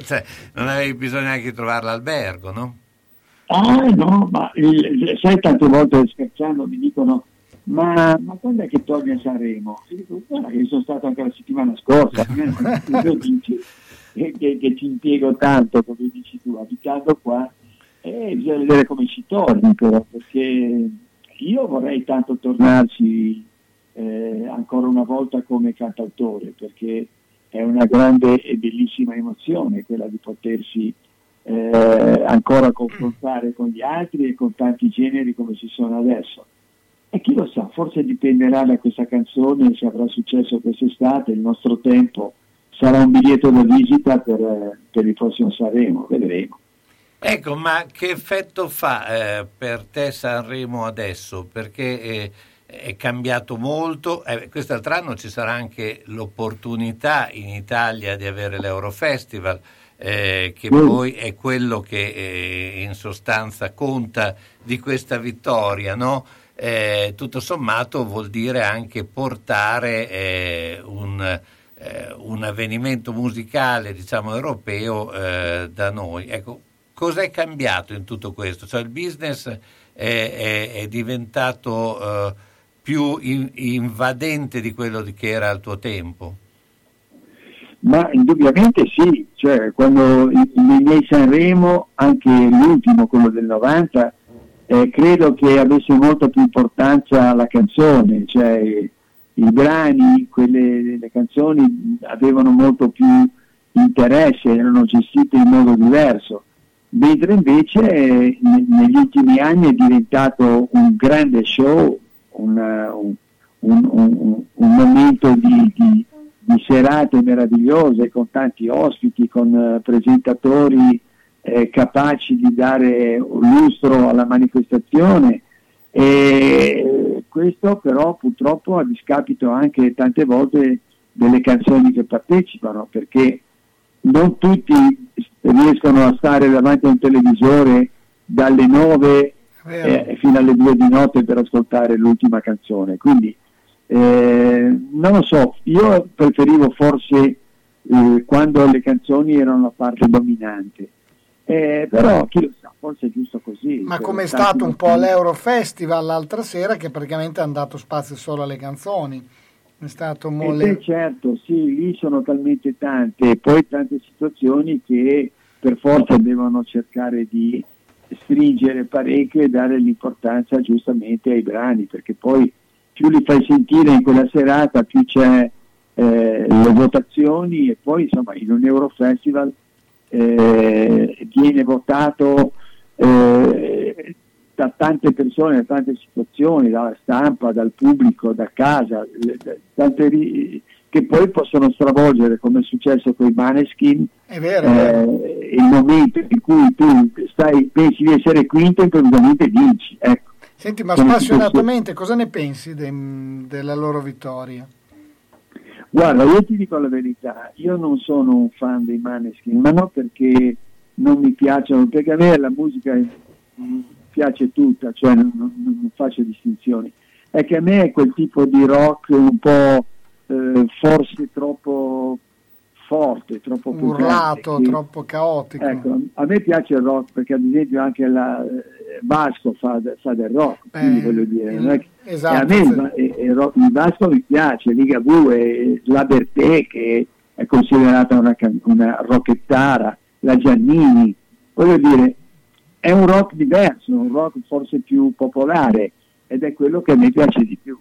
Speaker 4: cioè, non avevi bisogno neanche di trovare l'albergo, no?
Speaker 6: Ah no, ma il- sai tante volte scherzando mi dicono ma, ma quando è che torni a Sanremo? E dico, guarda che sono stato anche la settimana scorsa, [laughs] tu dici che, che- che ci impiego tanto, come dici tu, abitando qua, e bisogna vedere come ci torni però, perché io vorrei tanto tornarci eh, ancora una volta come cantautore, perché è una grande e bellissima emozione quella di potersi eh, ancora confrontare con gli altri e con tanti generi come ci sono adesso. E chi lo sa, forse dipenderà da questa canzone se avrà successo quest'estate, il nostro tempo sarà un biglietto da visita per, per il prossimo Sanremo, vedremo.
Speaker 4: Ecco, ma che effetto fa eh, per te Sanremo adesso? Perché eh, è cambiato molto, eh, quest'altro anno ci sarà anche l'opportunità in Italia di avere l'Eurofestival, eh, che mm. poi è quello che eh, in sostanza conta di questa vittoria, no? Eh, tutto sommato vuol dire anche portare eh, un, eh, un, avvenimento musicale diciamo europeo da noi. Ecco, cos'è cambiato in tutto questo? Cioè il business è, è, è diventato più in, invadente di quello che era al tuo tempo?
Speaker 6: Ma indubbiamente sì, cioè quando nei miei Sanremo, anche l'ultimo, quello del 90, eh, credo che avesse molta più importanza la canzone, cioè i brani, quelle, le canzoni avevano molto più interesse, erano gestite in modo diverso, mentre invece eh, negli ultimi anni è diventato un grande show, un, un, un, momento di, di di serate meravigliose con tanti ospiti, con uh, presentatori eh, capaci di dare lustro alla manifestazione. E questo però purtroppo a discapito anche tante volte delle canzoni che partecipano perché non tutti riescono a stare davanti a un televisore dalle 9 eh, fino alle 2 di notte per ascoltare l'ultima canzone quindi eh, non lo so, io preferivo forse eh, quando le canzoni erano la parte dominante. Eh, però chi lo sa, forse è giusto così.
Speaker 5: Ma come è stato un po' l'Eurofestival l'altra sera che praticamente hanno dato spazio solo alle canzoni. È stato molto...
Speaker 6: Eh, certo, sì, lì sono talmente tante e poi tante situazioni che per forza devono cercare di stringere parecchio e dare l'importanza giustamente ai brani, perché poi più li fai sentire in quella serata, più c'è eh, le votazioni e poi insomma in un Eurofestival eh, viene votato eh, da tante persone, da tante situazioni, dalla stampa, dal pubblico, da casa, tante che poi possono stravolgere, come è successo con i Maneskin,
Speaker 5: è vero, eh,
Speaker 6: il momento in cui tu stai, pensi di essere quinto e improvvisamente vinci. Ecco.
Speaker 5: Senti, ma spassionatamente cosa ne pensi de, della loro vittoria?
Speaker 6: Guarda, io ti dico la verità, io non sono un fan dei Maneskin, ma non perché non mi piacciono, perché a me la musica piace tutta, cioè non, non, non faccio distinzioni. È che a me è quel tipo di rock un po' eh, forse troppo forte, troppo
Speaker 5: urlato, che, troppo caotico.
Speaker 6: Ecco, a me piace il rock perché ad esempio anche la, Vasco fa, fa, del rock, eh, quindi voglio dire, è che, esatto, a me il, il, rock, il Vasco mi piace, Ligabue, la Bertè che è considerata una, una rockettara, la Giannini, voglio dire, è un rock diverso, un rock forse più popolare ed è quello che a me piace di più.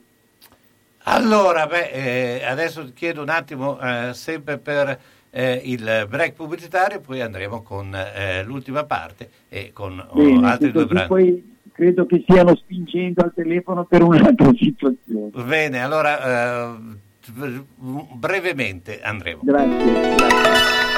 Speaker 4: Allora, beh, eh, adesso chiedo un attimo, eh, sempre per eh, il break pubblicitario, poi andremo con eh, l'ultima parte e con oh, Bene, altri due brani.
Speaker 6: Poi credo che stiano spingendo al telefono per un'altra [laughs] situazione.
Speaker 4: Bene, allora eh, brevemente andremo.
Speaker 6: Grazie.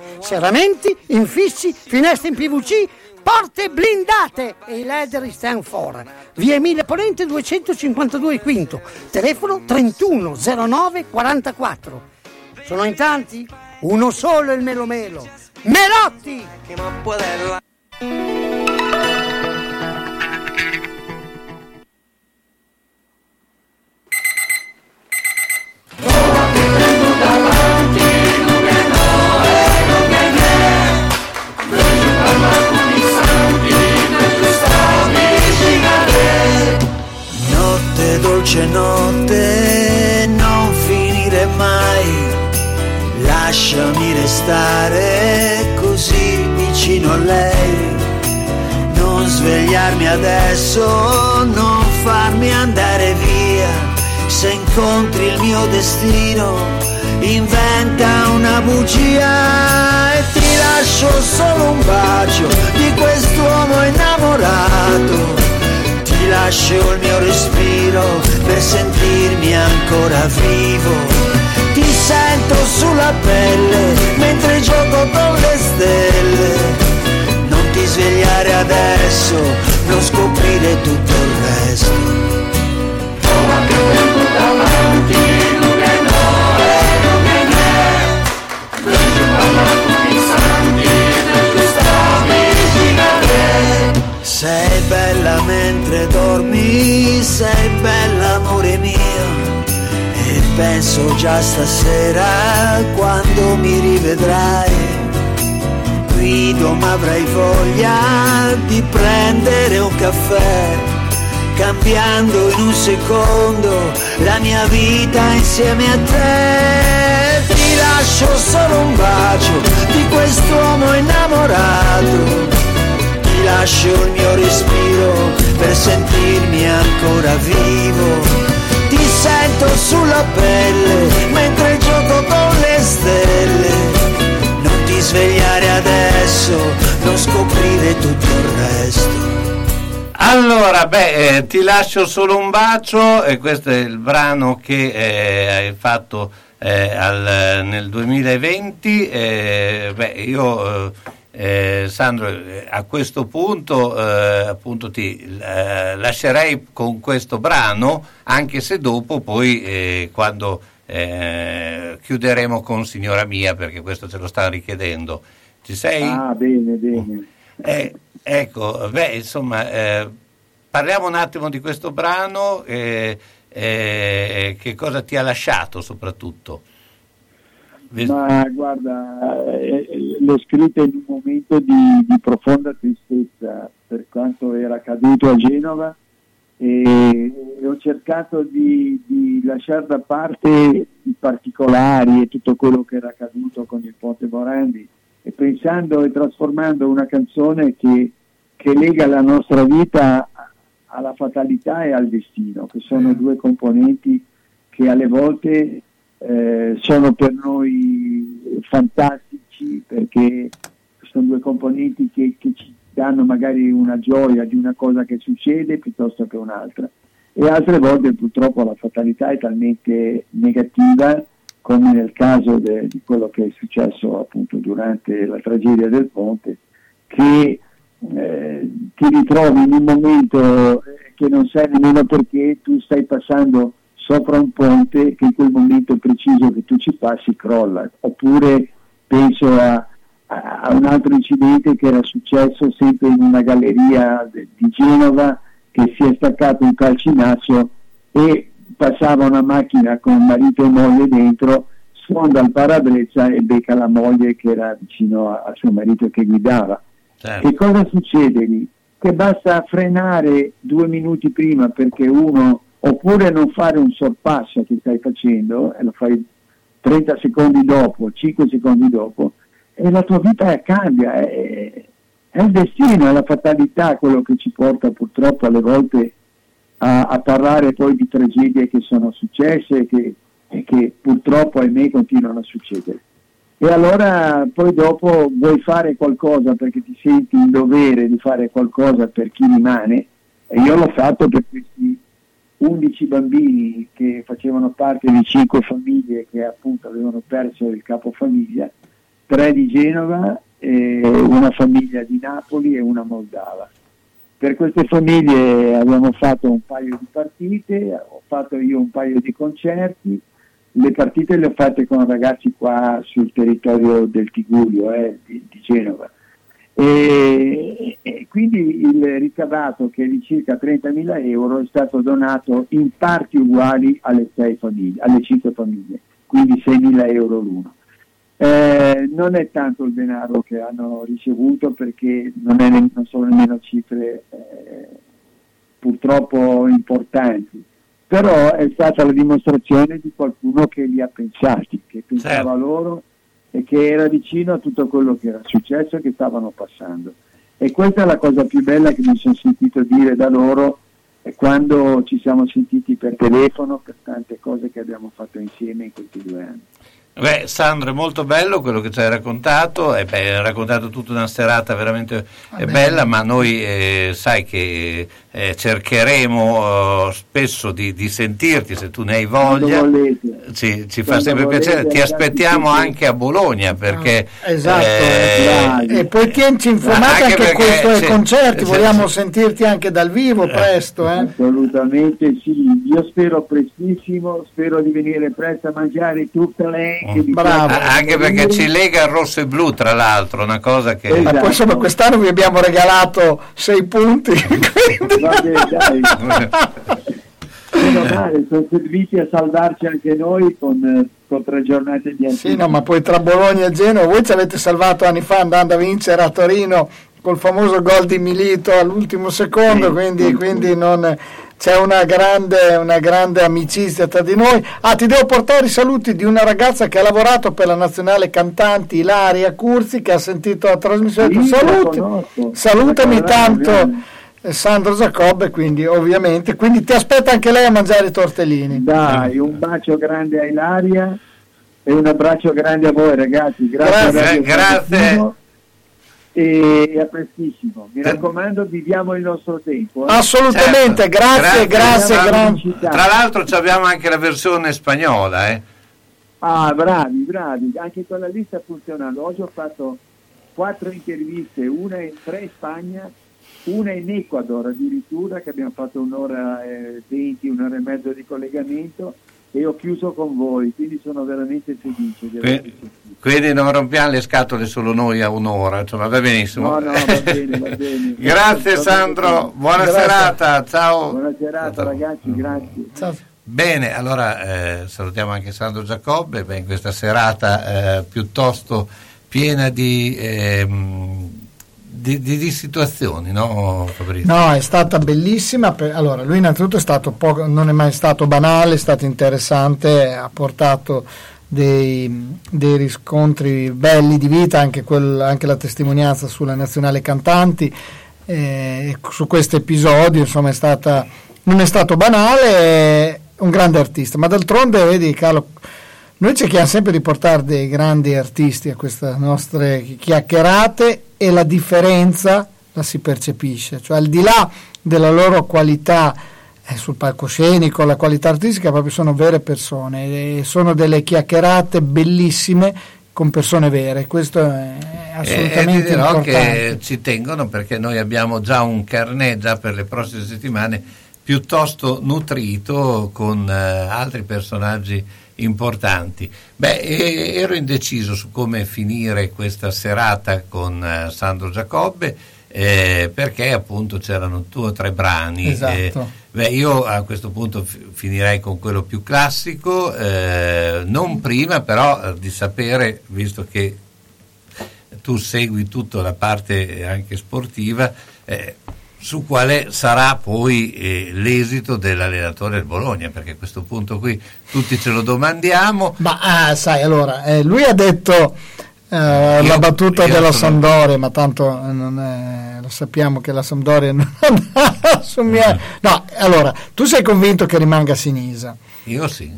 Speaker 11: Serramenti, infissi, finestre in PVC, porte blindate e i leder stand for. Via Emile Ponente 252 Quinto, telefono 3109 44. Sono in tanti? Uno solo il Melo Melo. Melotti!
Speaker 3: Destino, inventa una bugia e ti lascio solo un bacio di quest'uomo innamorato. Ti lascio il mio respiro per sentirmi ancora vivo. Ti sento sulla pelle mentre gioco con le stelle. Non ti svegliare adesso, non scoprire tutto il resto. Sei bella mentre dormi, sei bella amore mio. E penso già stasera quando mi rivedrai. Guido ma avrai voglia di prendere un caffè. Cambiando in un secondo la mia vita insieme a te. Lascio solo un bacio di quest'uomo innamorato ti lascio il mio respiro per sentirmi ancora vivo. Ti sento sulla pelle mentre gioco con le stelle. Non ti svegliare adesso, non scoprire tutto il resto.
Speaker 4: Allora, beh, eh, ti lascio solo un bacio e questo è il brano che eh, hai fatto eh, al- nel 2020. eh, beh, io eh, eh, Sandro, a questo punto appunto ti lascerei con questo brano, anche se dopo poi quando chiuderemo con Signora Mia, perché questo ce lo stanno richiedendo. Ci sei?
Speaker 6: Ah, bene, bene.
Speaker 4: Eh, ecco, beh, insomma, eh, parliamo un attimo di questo brano, eh, eh, che cosa ti ha lasciato soprattutto?
Speaker 6: Ma guarda, eh, l'ho scritta in un momento di, di profonda tristezza per quanto era accaduto a Genova e ho cercato di, di lasciare da parte i particolari e tutto quello che era accaduto con il Ponte Morandi e pensando e trasformando una canzone che, che lega la nostra vita alla fatalità e al destino, che sono due componenti che alle volte eh, sono per noi fantastici perché sono due componenti che, che ci danno magari una gioia di una cosa che succede piuttosto che un'altra. E altre volte purtroppo la fatalità è talmente negativa come nel caso de- di quello che è successo appunto durante la tragedia del ponte che eh, ti ritrovi in un momento eh, che non sai nemmeno perché tu stai passando sopra un ponte che in quel momento preciso che tu ci passi crolla. Oppure penso a, a- un altro incidente che era successo sempre in una galleria di Genova che si è staccato un calcinaccio e passava una macchina con marito e moglie dentro, sfonda il parabrezza e becca la moglie che era vicino a, a suo marito che guidava.
Speaker 4: Certo.
Speaker 6: Che cosa succede lì? Che basta frenare due minuti prima perché uno, oppure non fare un sorpasso che stai facendo, e lo fai 30 secondi dopo, 5 secondi dopo, e la tua vita cambia, è, è il destino, è la fatalità quello che ci porta purtroppo alle volte a, a parlare poi di tragedie che sono successe e che, e che purtroppo ahimè continuano a succedere. E allora poi dopo vuoi fare qualcosa perché ti senti in dovere di fare qualcosa per chi rimane, e io l'ho fatto per questi 11 bambini che facevano parte di 5 famiglie che appunto avevano perso il capofamiglia, 3 di Genova, una famiglia di Napoli e una moldava. Per queste famiglie abbiamo fatto un paio di partite, ho fatto io un paio di concerti, le partite le ho fatte con ragazzi qua sul territorio del Tigurio, eh, di, di Genova. E, e quindi il ricavato che è di circa 30.000 euro è stato donato in parti uguali alle, famiglie, alle 5 famiglie, quindi 6.000 euro l'uno. Eh, non è tanto il denaro che hanno ricevuto perché non, è, non sono nemmeno cifre eh, purtroppo importanti, però è stata la dimostrazione di qualcuno che li ha pensati, che pensava
Speaker 4: Certo.
Speaker 6: loro e che era vicino a tutto quello che era successo e che stavano passando. E questa è la cosa più bella che mi sono sentito dire da loro quando ci siamo sentiti per telefono, per tante cose che abbiamo fatto insieme in questi due anni.
Speaker 4: Beh, Sandro, è molto bello quello che ci hai raccontato, e beh, hai raccontato tutta una serata veramente eh, bella, ma noi eh, sai che eh, cercheremo eh, spesso di, di sentirti se tu ne hai voglia. Ci, ci fa sempre
Speaker 6: volete,
Speaker 4: piacere, ti aspettiamo anche a Bologna perché...
Speaker 5: Esatto,
Speaker 4: eh,
Speaker 5: e poi tienci informati
Speaker 4: Anche
Speaker 5: anche,
Speaker 4: perché
Speaker 5: con i tuoi
Speaker 4: c'è-
Speaker 5: concerti, vogliamo sentirti anche dal vivo presto. Eh?
Speaker 6: Assolutamente sì, io spero prestissimo, spero di venire presto a mangiare tutte le vi
Speaker 5: Bravo.
Speaker 4: anche perché ci lega il rosso e blu, tra l'altro, una cosa che...
Speaker 6: Esatto.
Speaker 5: Ma poi insomma quest'anno vi abbiamo regalato sei punti. [laughs] quindi-
Speaker 6: Va bene, [laughs] dai. Meno male, sono serviti a salvarci anche noi con, eh, con tre giornate di anticipo.
Speaker 5: Sì, no, ma poi tra Bologna e Genova, voi ci avete salvato anni fa andando a vincere a Torino col famoso gol di Milito all'ultimo secondo,
Speaker 6: Sì,
Speaker 5: quindi,
Speaker 6: sì,
Speaker 5: quindi non- c'è una grande, una grande amicizia tra di noi. Ah, ti devo portare i saluti di una ragazza che ha lavorato per la nazionale cantanti Ilaria Curzi, che ha sentito la trasmissione.
Speaker 6: Sì,
Speaker 5: Saluti, salutami tanto
Speaker 6: bene.
Speaker 5: Eh, Sandro Giacobbe, quindi ovviamente, quindi ti aspetta anche lei a mangiare i tortellini.
Speaker 6: Dai, un bacio grande a Ilaria e un abbraccio grande a voi ragazzi. Grazie,
Speaker 5: Grazie.
Speaker 6: Trentino E a prestissimo. Mi raccomando, viviamo il nostro tempo. eh.
Speaker 5: Assolutamente,
Speaker 4: Certo.
Speaker 5: grazie, grazie,
Speaker 6: Grazie.
Speaker 5: grazie.
Speaker 4: Tra l'altro ci abbiamo anche la versione spagnola, eh?
Speaker 6: Ah, bravi, bravi, anche quella lì sta funzionando. Oggi ho fatto quattro interviste, una in tre in Spagna, una in Ecuador addirittura, che abbiamo fatto un'ora e venti, un'ora e mezzo di collegamento e ho chiuso con voi, quindi sono veramente felice di sentito.
Speaker 4: Quindi non rompiamo le scatole solo noi a un'ora, insomma va benissimo.
Speaker 6: No, no, va bene, va bene. [laughs]
Speaker 4: Grazie
Speaker 6: Va
Speaker 4: Sandro,
Speaker 6: bene.
Speaker 4: buona
Speaker 5: Grazie.
Speaker 4: serata, ciao.
Speaker 6: Buona serata ragazzi, grazie.
Speaker 5: Ciao.
Speaker 4: Bene, allora eh, salutiamo anche Sandro Giacobbe beh, in questa serata eh, piuttosto piena di, ehm, di, di- di situazioni, no Fabrizio?
Speaker 5: No, è stata bellissima. Allora, lui innanzitutto è stato poco, non è mai stato banale, è stato interessante, ha portato dei, dei riscontri belli di vita, anche, quel- anche la testimonianza sulla nazionale cantanti, eh, su questo episodio, insomma, è stata, non è stato banale, è un grande artista, ma d'altronde, vedi Carlo, noi cerchiamo sempre di portare dei grandi artisti a queste nostre chiacchierate e la differenza la si percepisce, cioè al di là della loro qualità eh, sul palcoscenico, la qualità artistica, proprio sono vere persone, e sono delle chiacchierate bellissime con persone vere, questo è
Speaker 4: E, e
Speaker 5: assolutamente
Speaker 4: ti dirò
Speaker 5: importante.
Speaker 4: che ci tengono perché noi abbiamo già un carnet già per le prossime settimane piuttosto nutrito con eh, altri personaggi importanti. Beh, ero indeciso su come finire questa serata con eh, Sandro Giacobbe eh, perché appunto c'erano due o tre brani.
Speaker 5: Esatto.
Speaker 4: eh, beh, io a questo punto fi- finirei con quello più classico, eh, non prima però eh, di sapere, visto che tu segui tutta la parte anche sportiva, eh, su quale sarà poi eh, l'esito dell'allenatore del Bologna, perché a questo punto qui tutti ce lo domandiamo.
Speaker 5: Ma ah, sai, allora, eh, lui ha detto eh,
Speaker 4: Io-
Speaker 5: la battuta della
Speaker 4: sono-
Speaker 5: Sampdoria, ma tanto non è- lo sappiamo che la Sampdoria [laughs] non assumia. No, allora, tu sei convinto che rimanga Sinisa?
Speaker 4: Io sì.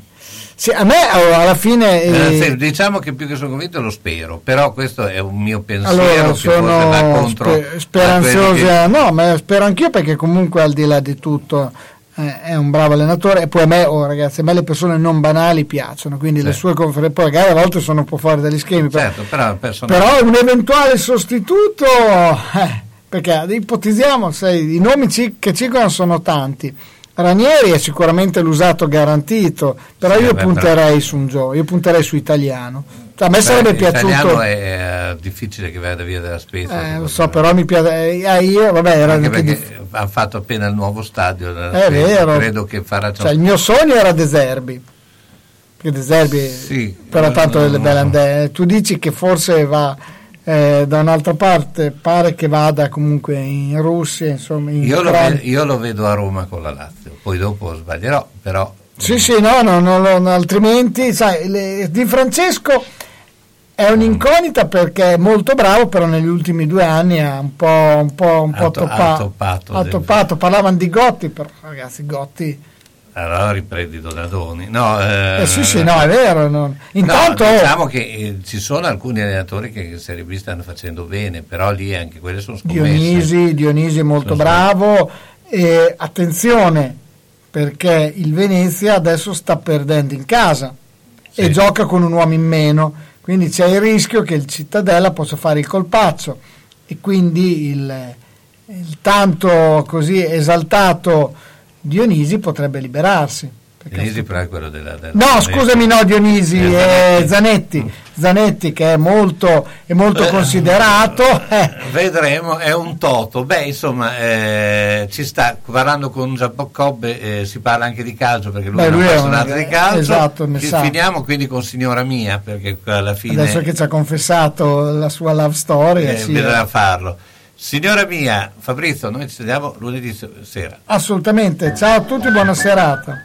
Speaker 5: Sì, a me allora, alla fine...
Speaker 4: Eh,
Speaker 5: eh,
Speaker 4: sì, diciamo che più che sono convinto lo spero, però questo è un mio pensiero
Speaker 5: Allora,
Speaker 4: che
Speaker 5: sono
Speaker 4: contro
Speaker 5: spe-
Speaker 4: a quelli
Speaker 5: speranzosa, no, ma spero anch'io perché comunque al di là di tutto eh, è un bravo allenatore e poi a me, oh, ragazzi, a me le persone non banali piacciono, quindi le
Speaker 4: Sì.
Speaker 5: sue conferenze, poi magari a volte sono un po' fuori dagli schemi,
Speaker 4: che-
Speaker 5: però,
Speaker 4: certo, però, persone-
Speaker 5: però un eventuale sostituto, eh, perché ipotizziamo, sai, i nomi ci- che circolano sono tanti. Ranieri è sicuramente l'usato garantito, però
Speaker 4: Sì,
Speaker 5: io
Speaker 4: vabbè,
Speaker 5: punterei su un gioco, io punterei su italiano. Cioè, a me
Speaker 4: Beh,
Speaker 5: sarebbe piaciuto.
Speaker 4: L'italiano è eh, difficile che vada via dalla spesa.
Speaker 5: Eh, lo so,
Speaker 4: me.
Speaker 5: però mi piace. eh, io, vabbè, era
Speaker 4: Anche perché
Speaker 5: dif-
Speaker 4: hanno fatto appena il nuovo stadio.
Speaker 5: È vero.
Speaker 4: Credo che farà
Speaker 5: cioè, il mio sogno era De Zerbi. Perché De Zerbi,
Speaker 4: Sì,
Speaker 5: però
Speaker 4: eh,
Speaker 5: tanto
Speaker 4: no,
Speaker 5: delle belle ande- Tu dici che forse va eh, da un'altra parte, pare che vada comunque in Russia, insomma. In
Speaker 4: Io lo,
Speaker 5: Ucraina.
Speaker 4: ve- io lo vedo a Roma con la Lazio, poi dopo sbaglierò, però
Speaker 5: Sì, sì, no, no, no, no, altrimenti, sai, le- Di Francesco è un'incognita perché è molto bravo, però negli ultimi due anni ha un po', un po', un po'
Speaker 4: Ha to- ha
Speaker 5: toppa-
Speaker 4: toppato
Speaker 5: ha toppato. Parlavano di Gotti, però ragazzi, Gotti...
Speaker 4: allora riprendi Donadoni. No, eh,
Speaker 5: Eh, sì, sì, no, è vero. no.
Speaker 4: no,
Speaker 5: Intanto,
Speaker 4: diciamo che eh, ci sono alcuni allenatori che in Serie B stanno facendo bene, però lì anche quelle sono scommesse.
Speaker 5: Dionisi, Dionisi è molto
Speaker 4: Sono
Speaker 5: bravo. E attenzione, perché il Venezia adesso sta perdendo in casa e
Speaker 4: Sì.
Speaker 5: gioca con un uomo in meno. Quindi c'è il rischio che il Cittadella possa fare il colpaccio e quindi il, il tanto così esaltato Dionisi potrebbe liberarsi.
Speaker 4: Dionisi però è quello della, della
Speaker 5: No, scusami, no, Dionisi,
Speaker 4: Eh,
Speaker 5: è Zanetti. Zanetti che è molto, è molto
Speaker 4: Eh,
Speaker 5: considerato. eh.
Speaker 4: Vedremo, è un toto. Beh, insomma, eh, ci sta parlando con Giacobbe, eh, si parla anche di calcio perché lui
Speaker 5: Beh,
Speaker 4: è un
Speaker 5: è un-
Speaker 4: di calcio.
Speaker 5: esatto,
Speaker 4: Ci-. Finiamo quindi con signora mia, perché alla fine
Speaker 5: Adesso che ci ha confessato la sua love story,
Speaker 4: eh,
Speaker 5: sì,
Speaker 4: bisogna farlo. Signora mia, Fabrizio, noi ci vediamo lunedì se- sera.
Speaker 5: assolutamente. Ciao a tutti, buona serata.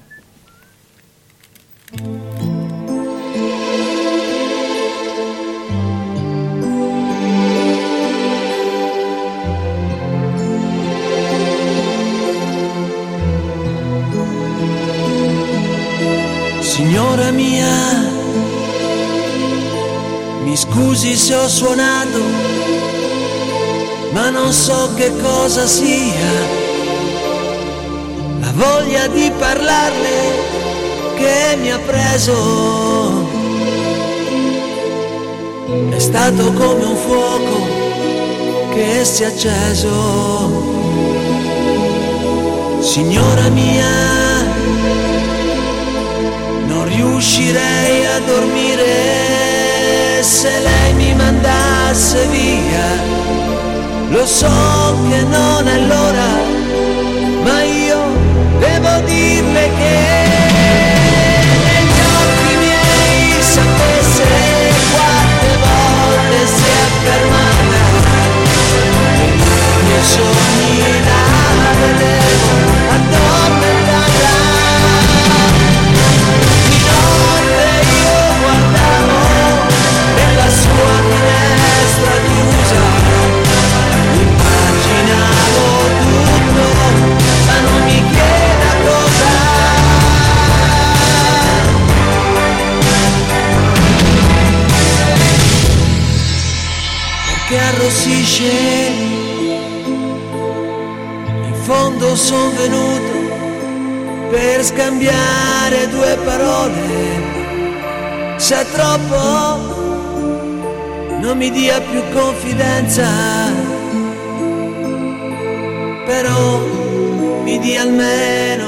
Speaker 3: Signora mia, mi scusi se ho suonato, ma non so che cosa sia. La voglia di parlarle che mi ha preso è stato come un fuoco che si è acceso. Signora mia, non riuscirei a dormire se lei mi mandasse via. Lo so che non è l'ora, ma io devo dirle che negli occhi miei sapesse quante volte si è fermata. I miei sogni la vedevo Perché arrossisce, in fondo son venuto per scambiare due parole. Se troppo, non mi dia più confidenza, però mi dia almeno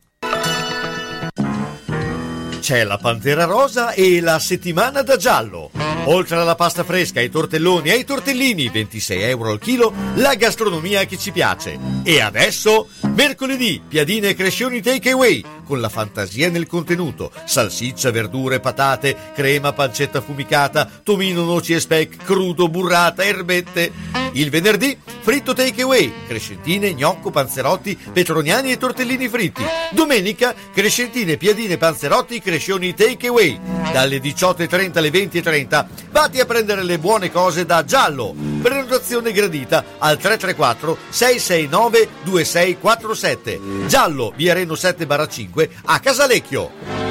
Speaker 7: C'è la Pantera Rosa e la settimana da giallo. Oltre alla pasta fresca, ai tortelloni e ai tortellini, 26 euro al chilo, la gastronomia che ci piace. E adesso, mercoledì, piadine e crescioni takeaway, con la fantasia nel contenuto. Salsiccia, verdure, patate, crema, pancetta affumicata, tomino, noci e speck, crudo, burrata, erbette. Il venerdì, fritto takeaway, crescentine, gnocco, panzerotti, petroniani e tortellini fritti. Domenica, crescentine, piadine, panzerotti, crescioni takeaway. Dalle 18.30 alle 20.30 vatti a prendere le buone cose da Giallo. Prenotazione gradita al 334 669 2647. Giallo, via Reno 7 5 a Casalecchio.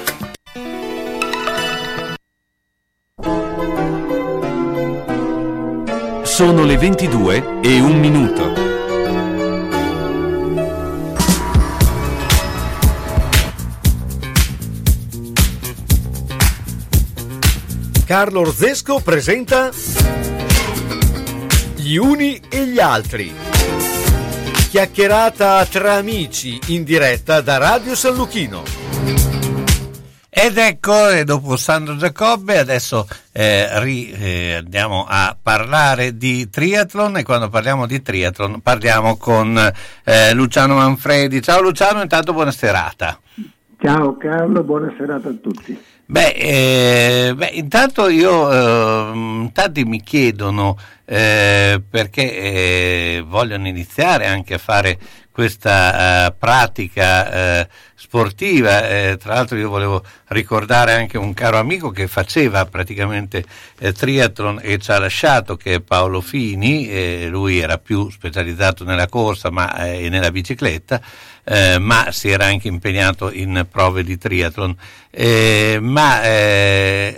Speaker 2: Sono le 22 e un minuto.
Speaker 7: Carlo Orzesco presenta Gli uni e gli altri. Chiacchierata tra amici in diretta da Radio San Luchino.
Speaker 4: Ed ecco, e dopo Sandro Giacobbe, adesso eh, ri, eh, andiamo a parlare di triathlon e quando parliamo di triathlon parliamo con eh, Luciano Manfredi. Ciao Luciano, intanto buona serata.
Speaker 6: Ciao Carlo, buona serata a tutti.
Speaker 4: Beh, eh, beh intanto io, eh, tanti mi chiedono eh, perché eh, vogliono iniziare anche a fare questa uh, pratica uh, sportiva. Eh, tra l'altro io volevo ricordare anche un caro amico che faceva praticamente eh, triathlon e ci ha lasciato, che è Paolo Fini, lui era più specializzato nella corsa ma, e nella bicicletta, ma si era anche impegnato in prove di triathlon. ma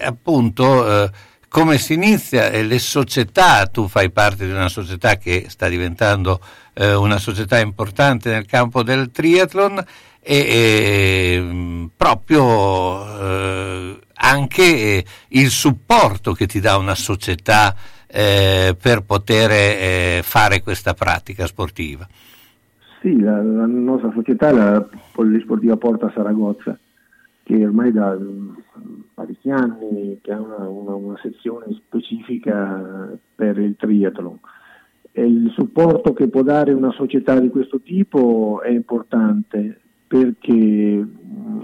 Speaker 4: appunto come si inizia le società, tu fai parte di una società che sta diventando eh, una società importante nel campo del triathlon e, e proprio eh, anche eh, il supporto che ti dà una società eh, per poter eh, fare questa pratica sportiva.
Speaker 6: Sì, la, la nostra società è la Polisportiva Porta Saragozza che ormai da parecchi anni ha una, una, una sezione specifica per il triathlon. Il supporto che può dare una società di questo tipo è importante perché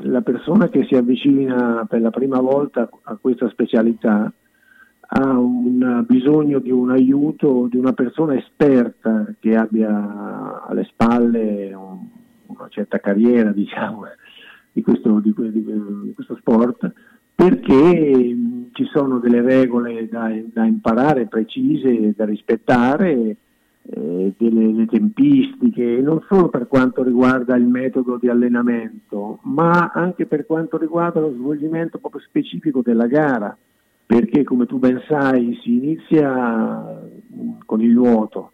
Speaker 6: la persona che si avvicina per la prima volta a questa specialità ha un bisogno di un aiuto di una persona esperta che abbia alle spalle un, una certa carriera diciamo, di, questo, di, di, di questo sport perché ci sono delle regole da, da imparare precise, da rispettare, eh, delle tempistiche, non solo per quanto riguarda il metodo di allenamento, ma anche per quanto riguarda lo svolgimento proprio specifico della gara, perché come tu ben sai si inizia con il nuoto,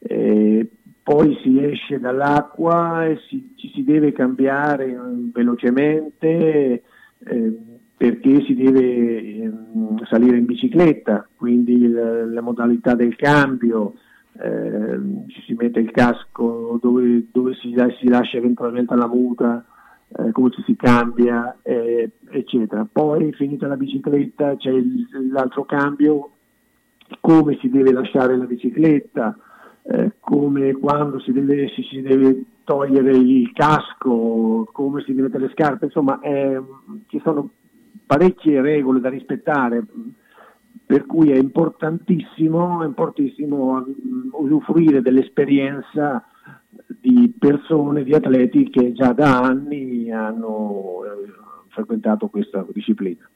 Speaker 6: eh, poi si esce dall'acqua e si, ci si deve cambiare velocemente. Eh, perché si deve ehm, salire in bicicletta, quindi la, la modalità del cambio, eh, ci si mette il casco dove, dove si, si, lascia eventualmente la muta, eh, come ci si cambia, eh, eccetera. Poi finita la bicicletta c'è il, l'altro cambio, come si deve lasciare la bicicletta, eh, come quando si deve, si, si deve, togliere il casco, come si deve mettere le scarpe, insomma ci sono parecchie regole da rispettare, per cui è importantissimo, è importantissimo mm, usufruire dell'esperienza di persone, di atleti che già da anni hanno eh, frequentato questa disciplina.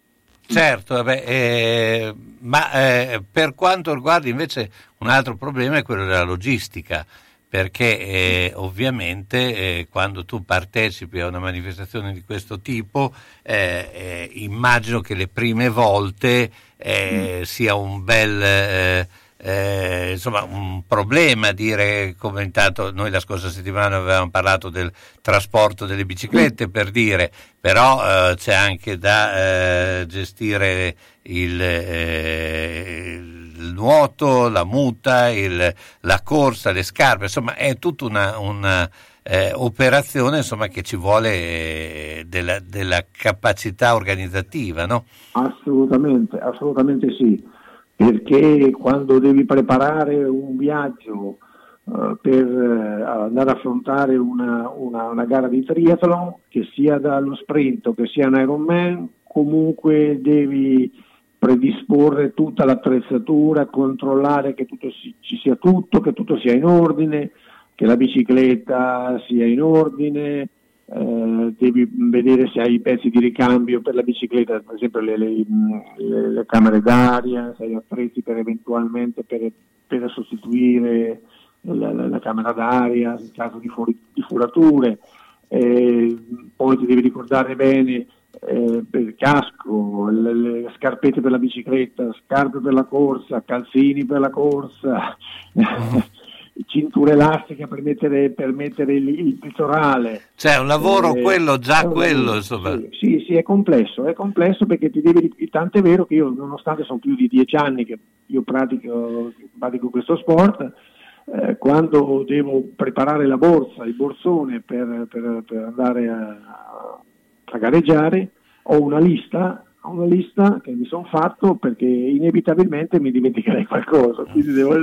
Speaker 4: Certo, vabbè, eh, ma eh, per quanto riguarda invece un altro problema è quello della logistica perché eh, ovviamente eh, quando tu partecipi a una manifestazione di questo tipo eh, eh immagino che le prime volte eh, mm. sia un bel eh, insomma un problema dire come intanto noi la scorsa settimana avevamo parlato del trasporto delle biciclette mm. per dire però c'è anche da gestire il, il nuoto, la muta, il, la corsa, le scarpe, insomma è tutta una, una eh, operazione insomma, che ci vuole eh, della, della, capacità organizzativa, no?
Speaker 6: Assolutamente, assolutamente sì, perché quando devi preparare un viaggio uh, per uh, andare a affrontare una, una, una gara di triathlon, che sia dallo sprint o che sia un Ironman, comunque devi predisporre tutta l'attrezzatura, controllare che tutto si, ci sia tutto, che tutto sia in ordine, che la bicicletta sia in ordine, eh, devi vedere se hai i pezzi di ricambio per la bicicletta, per esempio le, le, le, le camere d'aria, se hai attrezzi per eventualmente per, per sostituire la, la, la, camera d'aria in caso di, fuori, di furature. Eh, poi ti devi ricordare bene eh, il casco, le, le, scarpette per la bicicletta, scarpe per la corsa, calzini per la corsa, [laughs] cinture elastiche per mettere, per mettere il, il pettorale.
Speaker 4: Cioè un lavoro eh, quello, già quello insomma.
Speaker 6: Sì, sì, sì, è complesso, è complesso perché ti devi, tanto è vero che io nonostante sono più di dieci anni che io pratico, pratico questo sport, eh, quando devo preparare la borsa, il borsone per, per, per andare a, a gareggiare, ho una lista, una lista che mi sono fatto perché inevitabilmente mi dimenticherei qualcosa, quindi devo,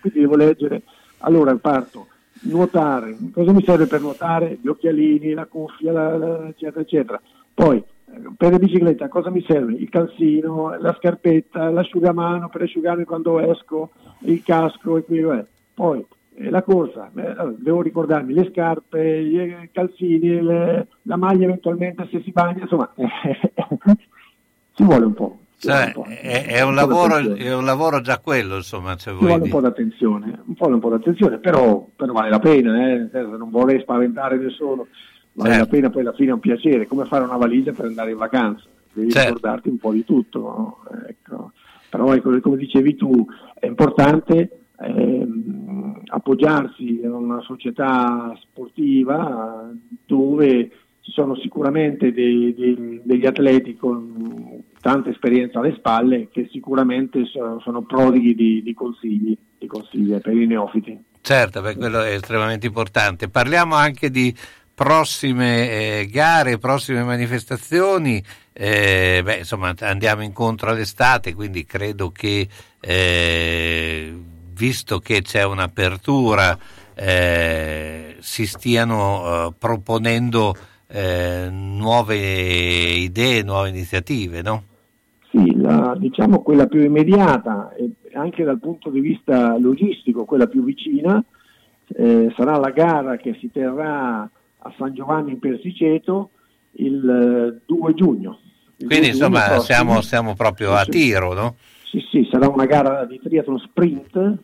Speaker 6: quindi devo leggere. Allora parto, nuotare, cosa mi serve per nuotare? Gli occhialini, la cuffia, la, la, eccetera, eccetera. Poi per la bicicletta cosa mi serve? Il calzino, la scarpetta, l'asciugamano per asciugarmi quando esco, il casco e qui è. Poi eh, la corsa, eh, devo ricordarmi le scarpe, i calzini, le, la maglia eventualmente se si bagna, insomma, [laughs] ci vuole un po'.
Speaker 4: Cioè, un. È, è, un lavoro, è, un lavoro, già quello, insomma.
Speaker 6: Ci vuole un po' d'attenzione, un po', un po d'attenzione però, però, vale la pena, eh? non vorrei spaventare nessuno, vale certo. la pena, poi alla fine è un piacere, come fare una valigia per andare in vacanza, devi certo. ricordarti un po' di tutto, no? ecco. però ecco, come dicevi tu, è importante ehm, appoggiarsi a una società sportiva dove ci sono sicuramente dei, dei, degli atleti con tanta esperienza alle spalle che sicuramente sono, sono prodighi di, di, consigli, di consigli per i neofiti.
Speaker 4: Certo, beh, quello è estremamente importante. Parliamo anche di prossime eh, gare, prossime manifestazioni. Eh, beh, insomma, andiamo incontro all'estate, quindi credo che eh, visto che c'è un'apertura, eh, si stiano eh, proponendo eh, nuove idee, nuove iniziative, no?
Speaker 6: Sì, la, diciamo quella più immediata e anche dal punto di vista logistico, quella più vicina, eh, sarà la gara che si terrà a San Giovanni in Persiceto il 2 giugno. Il
Speaker 4: Quindi
Speaker 6: 2 giugno
Speaker 4: insomma
Speaker 6: prossimo.
Speaker 4: siamo, siamo proprio a tiro, no?
Speaker 6: Sì, sì, sarà una gara di triathlon sprint,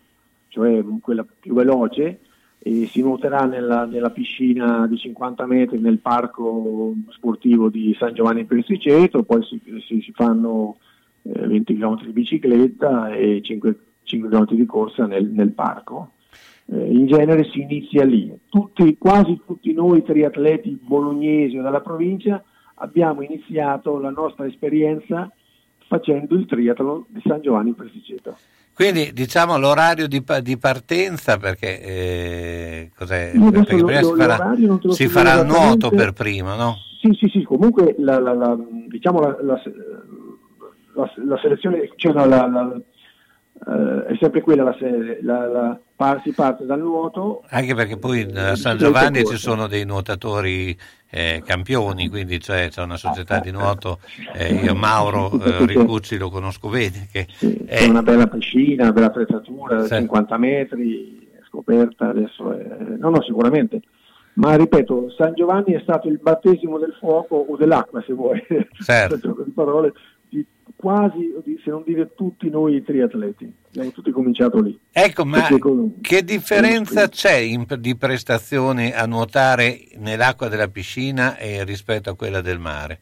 Speaker 6: cioè quella più veloce, e si nuoterà nella, nella piscina di 50 metri nel parco sportivo di San Giovanni Persiceto, poi si, si- si fanno eh, 20 km di bicicletta e 5, km di corsa nel, nel parco. Eh, in genere si inizia lì. Tutti, quasi tutti noi triatleti bolognesi o della provincia abbiamo iniziato la nostra esperienza facendo il triathlon di San Giovanni Persiceto.
Speaker 4: Quindi diciamo l'orario di, di partenza perché, eh, cos'è? Perché
Speaker 6: lo-
Speaker 4: prima
Speaker 6: lo-
Speaker 4: si farà, si farà il nuoto per prima, no?
Speaker 6: Sì, sì, sì, comunque la, la- la- diciamo la, la- la- la selezione, cioè la- la- la- eh, è sempre quella, la, si parte dal nuoto,
Speaker 4: Anche perché poi a San
Speaker 6: bicicletta
Speaker 4: Giovanni ci sono dei nuotatori eh, campioni, quindi cioè, c'è una società di nuoto, eh, io Mauro eh, Ricucci lo conosco bene, che
Speaker 6: c'è una bella piscina, una bella attrezzatura,
Speaker 4: Sì.
Speaker 6: 50 metri, scoperta adesso, è- no, no, sicuramente. Ma ripeto, San Giovanni è stato il battesimo del fuoco o dell'acqua, se vuoi,
Speaker 4: Certo. [laughs]
Speaker 6: parole, quasi, se non dire tutti noi triatleti. Abbiamo tutti cominciato lì.
Speaker 4: Ecco, ma
Speaker 6: con-
Speaker 4: che differenza c'è in- di prestazioni a nuotare nell'acqua della piscina e rispetto a quella del mare?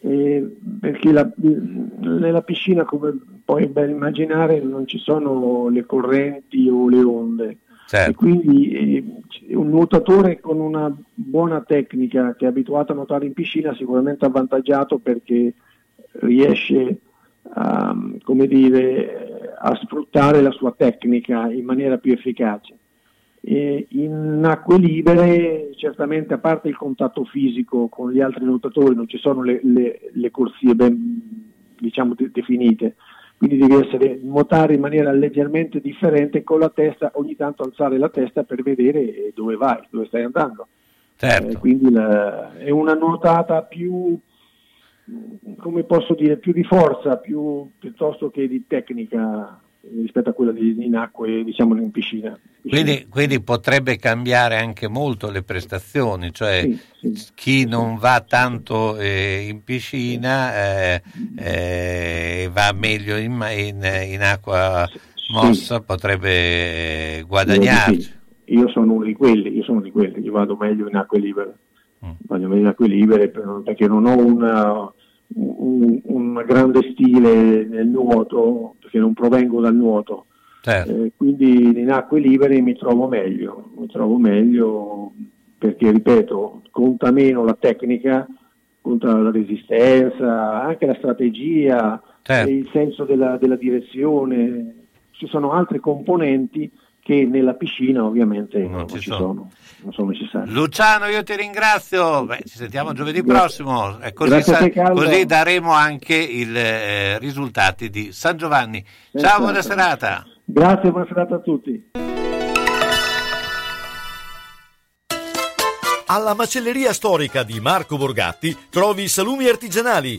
Speaker 6: Eh, perché la- nella piscina, come puoi ben immaginare, non ci sono le correnti o le onde.
Speaker 4: Certo.
Speaker 6: E quindi eh, un nuotatore con una buona tecnica che è abituato a nuotare in piscina sicuramente avvantaggiato perché riesce a, come dire, a sfruttare la sua tecnica in maniera più efficace. E in acque libere, certamente a parte il contatto fisico con gli altri nuotatori, non ci sono le, le- le corsie ben diciamo, de- definite, quindi devi essere, nuotare in maniera leggermente differente con la testa, ogni tanto alzare la testa per vedere dove vai, dove stai andando.
Speaker 4: Certo.
Speaker 6: Eh, quindi la- è una nuotata più, come posso dire, più di forza, più, piuttosto che di tecnica rispetto a quella di, in acque, diciamo in piscina.
Speaker 4: Quindi, quindi potrebbe cambiare anche molto le prestazioni, cioè chi non va tanto eh, in piscina eh, eh, va meglio in, in- in acqua mossa, potrebbe guadagnarci.
Speaker 6: Sì, Io sono uno di quelli, io sono di quelli, io vado meglio in acque libere, vado meglio in acque libere per- perché non ho una- un, un grande stile nel nuoto, perché non provengo dal nuoto,
Speaker 4: Certo.
Speaker 6: Eh, quindi in acque libere mi trovo meglio, mi trovo meglio perché ripeto, conta meno la tecnica, conta la resistenza, anche la strategia,
Speaker 4: Certo.
Speaker 6: il senso della, della direzione, ci sono altre componenti che nella piscina ovviamente non, ci sono. non sono necessarie.
Speaker 4: Luciano, io ti ringrazio. Beh, ci sentiamo giovedì
Speaker 6: Grazie.
Speaker 4: prossimo. E così, sa- così daremo anche i risultati di San Giovanni. Ciao,
Speaker 6: Esatto.
Speaker 4: buona serata.
Speaker 6: Grazie, buona serata a tutti.
Speaker 7: Alla macelleria storica di Marco Borgatti trovi i salumi artigianali,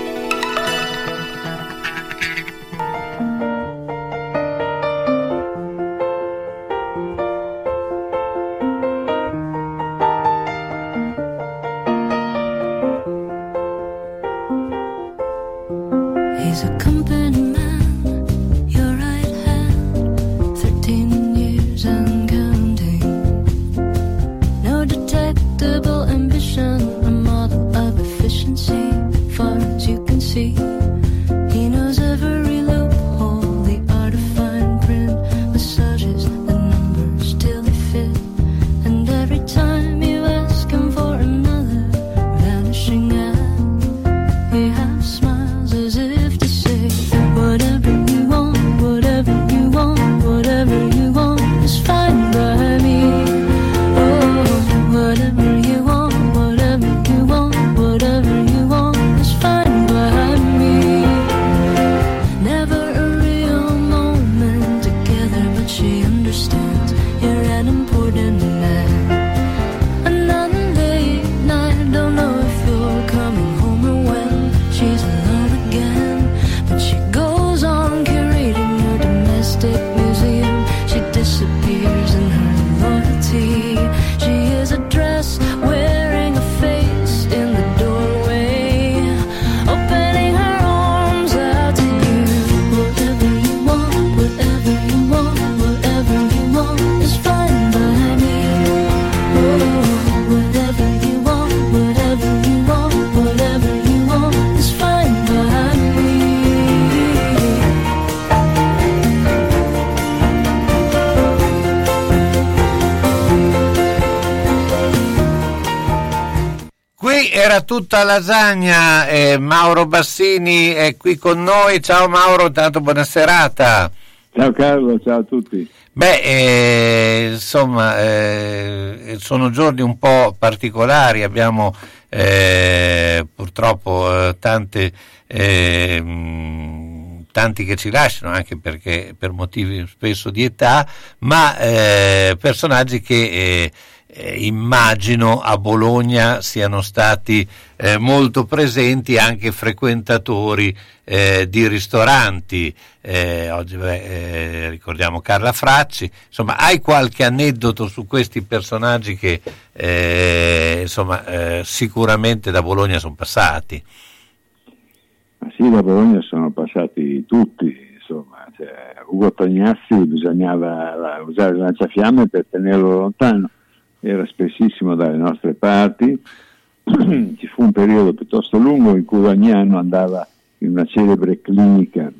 Speaker 4: tutta lasagna, eh, Mauro Bassini è qui con noi, ciao Mauro, tanto buona serata.
Speaker 12: Ciao Carlo, ciao a tutti.
Speaker 4: Beh, eh, insomma, eh, sono giorni un po' particolari, abbiamo eh, purtroppo eh, tante, eh, mh, tanti che ci lasciano anche perché per motivi spesso di età, ma eh, personaggi che eh, immagino a Bologna siano stati eh, molto presenti anche frequentatori eh, di ristoranti. Eh, oggi beh, eh, ricordiamo Carla Fracci. Insomma, hai qualche aneddoto su questi personaggi che eh, insomma, sicuramente da Bologna sono passati?
Speaker 12: Sì, da Bologna sono passati tutti, insomma, cioè, Ugo Tognazzi bisognava usare il lanciafiamme per tenerlo lontano, era spessissimo dalle nostre parti, [clears throat] ci fu un periodo piuttosto lungo in cui ogni anno andava in una celebre clinica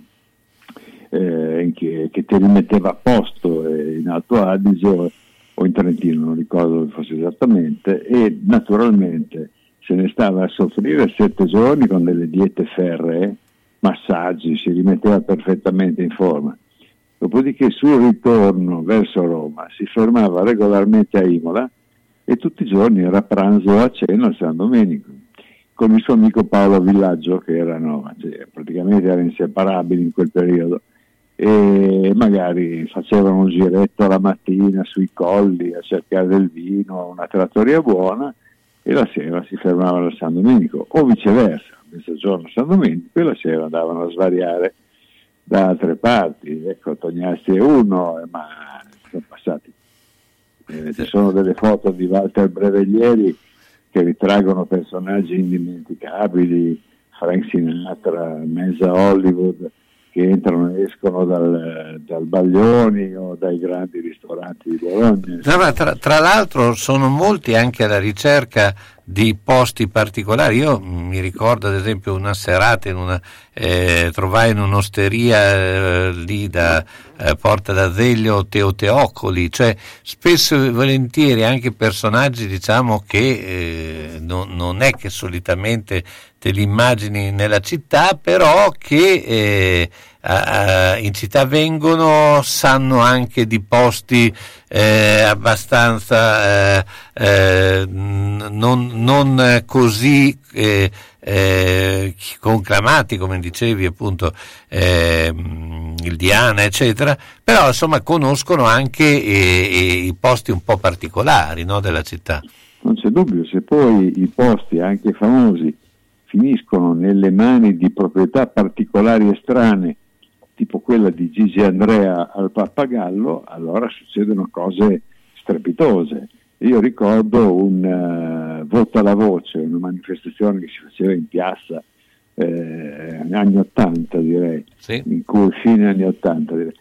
Speaker 12: eh, che, che ti rimetteva a posto eh, in Alto Adige o in Trentino, non ricordo dove fosse esattamente, e naturalmente se ne stava a soffrire sette giorni con delle diete ferree, massaggi, si rimetteva perfettamente in forma. Dopodiché sul ritorno verso Roma si fermava regolarmente a Imola e tutti i giorni era a pranzo o a cena a San Domenico con il suo amico Paolo Villaggio che erano cioè, praticamente erano inseparabili in quel periodo e magari facevano un giretto la mattina sui colli a cercare del vino, una trattoria buona e la sera si fermavano a San Domenico o viceversa, mezzogiorno a San Domenico e la sera andavano a svariare da altre parti. Ecco, Tognazzi è uno, eh, ma sono passati. Eh, ci sono delle foto di Walter Breveglieri che ritraggono personaggi indimenticabili, Frank Sinatra, Mesa Hollywood, che entrano e escono dal, dal Baglioni o dai grandi ristoranti di Bologna.
Speaker 4: Ma tra, tra l'altro sono molti anche alla ricerca di posti particolari. Io mi ricordo ad esempio una serata in una, eh, trovai in un'osteria eh, lì da eh, Porta d'Azeglio Teoteocoli, cioè spesso e volentieri anche personaggi diciamo che eh, non, non è che solitamente li immagini nella città, però che eh, a- a- in città vengono, sanno anche di posti eh, abbastanza eh, eh, non, non così eh, eh, conclamati, come dicevi appunto eh, il Diana, eccetera, però insomma conoscono anche i posti un po' particolari no, della città.
Speaker 12: Non c'è dubbio, se poi i posti anche famosi finiscono nelle mani di proprietà particolari e strane, tipo quella di Gigi Andrea al Pappagallo, allora succedono cose strepitose. Io ricordo un eh, voto alla voce, una manifestazione che si faceva in piazza eh, anni 80 direi, in cui, fine anni 80 direi,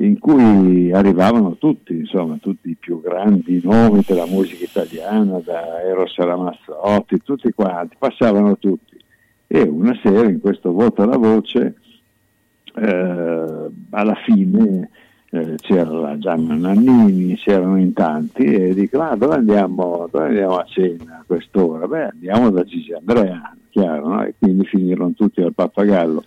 Speaker 12: in cui arrivavano tutti, insomma, tutti i più grandi nomi della musica italiana, da Eros Ramazzotti, tutti quanti, passavano tutti. E una sera in questo voto alla voce, eh, alla fine eh, c'era Gianna Nannini, c'erano in tanti e dico, ma dove andiamo, dove andiamo a cena a quest'ora? Beh, andiamo da Gigi Andrea, chiaro, no? E quindi finirono tutti al pappagallo.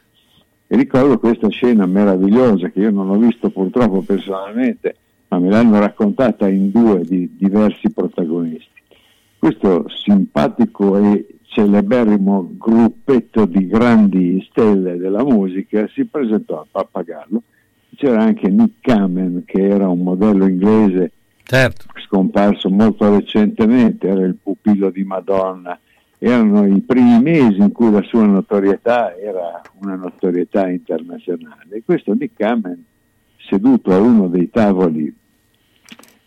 Speaker 12: E ricordo questa scena meravigliosa che io non ho visto purtroppo personalmente, ma me l'hanno raccontata in due di diversi protagonisti. Questo simpatico e celeberrimo gruppetto di grandi stelle della musica si presentò al Pappagallo. C'era anche Nick Kamen, che era un modello inglese scomparso molto recentemente, era il pupillo di Madonna. Erano i primi mesi in cui la sua notorietà era una notorietà internazionale. E questo Nick Kamen, seduto a uno dei tavoli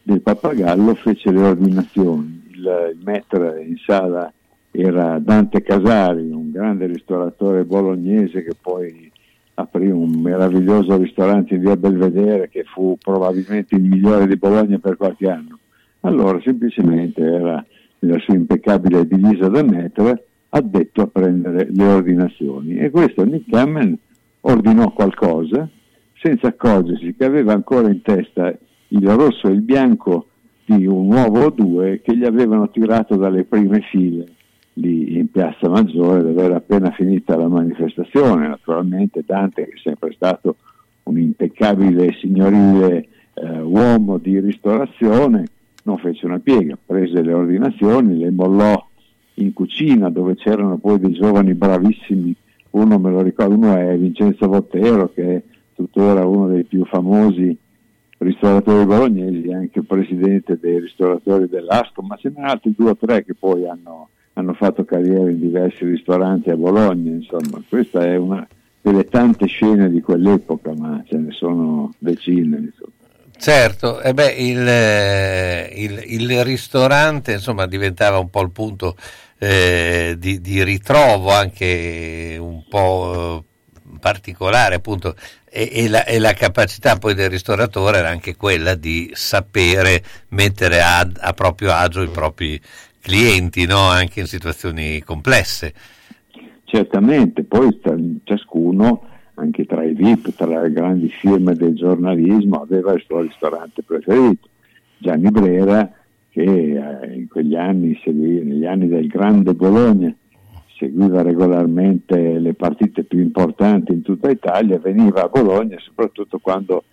Speaker 12: del Pappagallo, fece le ordinazioni. Il, il in sala era Dante Casari, un grande ristoratore bolognese che poi aprì un meraviglioso ristorante in via Belvedere che fu probabilmente il migliore di Bologna per qualche anno. Allora semplicemente era nella sua impeccabile divisa da maître addetto a prendere le ordinazioni e questo Nick Kamen ordinò qualcosa senza accorgersi che aveva ancora in testa il rosso e il bianco di un uovo o due che gli avevano tirato dalle prime file lì in Piazza Maggiore dove era appena finita la manifestazione. Naturalmente Dante, che è sempre stato un impeccabile signorile eh, uomo di ristorazione, non fece una piega, prese le ordinazioni, le mollò in cucina dove c'erano poi dei giovani bravissimi, uno me lo ricordo, uno è Vincenzo Bottero che è tuttora uno dei più famosi ristoratori bolognesi, anche presidente dei ristoratori dell'Asco, ma ce n'è altri due o tre che poi hanno, hanno fatto carriera in diversi ristoranti a Bologna, insomma, questa è una delle tante scene di quell'epoca, ma ce ne sono decine. Insomma.
Speaker 4: Certo, eh beh, il, eh, il, il, ristorante insomma, diventava un po' il punto eh, di, di, ritrovo anche un po' particolare appunto e, e, la, e, la, capacità poi del ristoratore era anche quella di sapere mettere a, a proprio agio i propri clienti no? anche in situazioni complesse.
Speaker 12: Certamente, poi ciascuno anche tra i VIP, tra le grandi firme del giornalismo, aveva il suo ristorante preferito. Gianni Brera, che eh, in quegli anni, negli anni del grande Bologna, seguiva regolarmente le partite più importanti in tutta Italia, veniva a Bologna soprattutto quando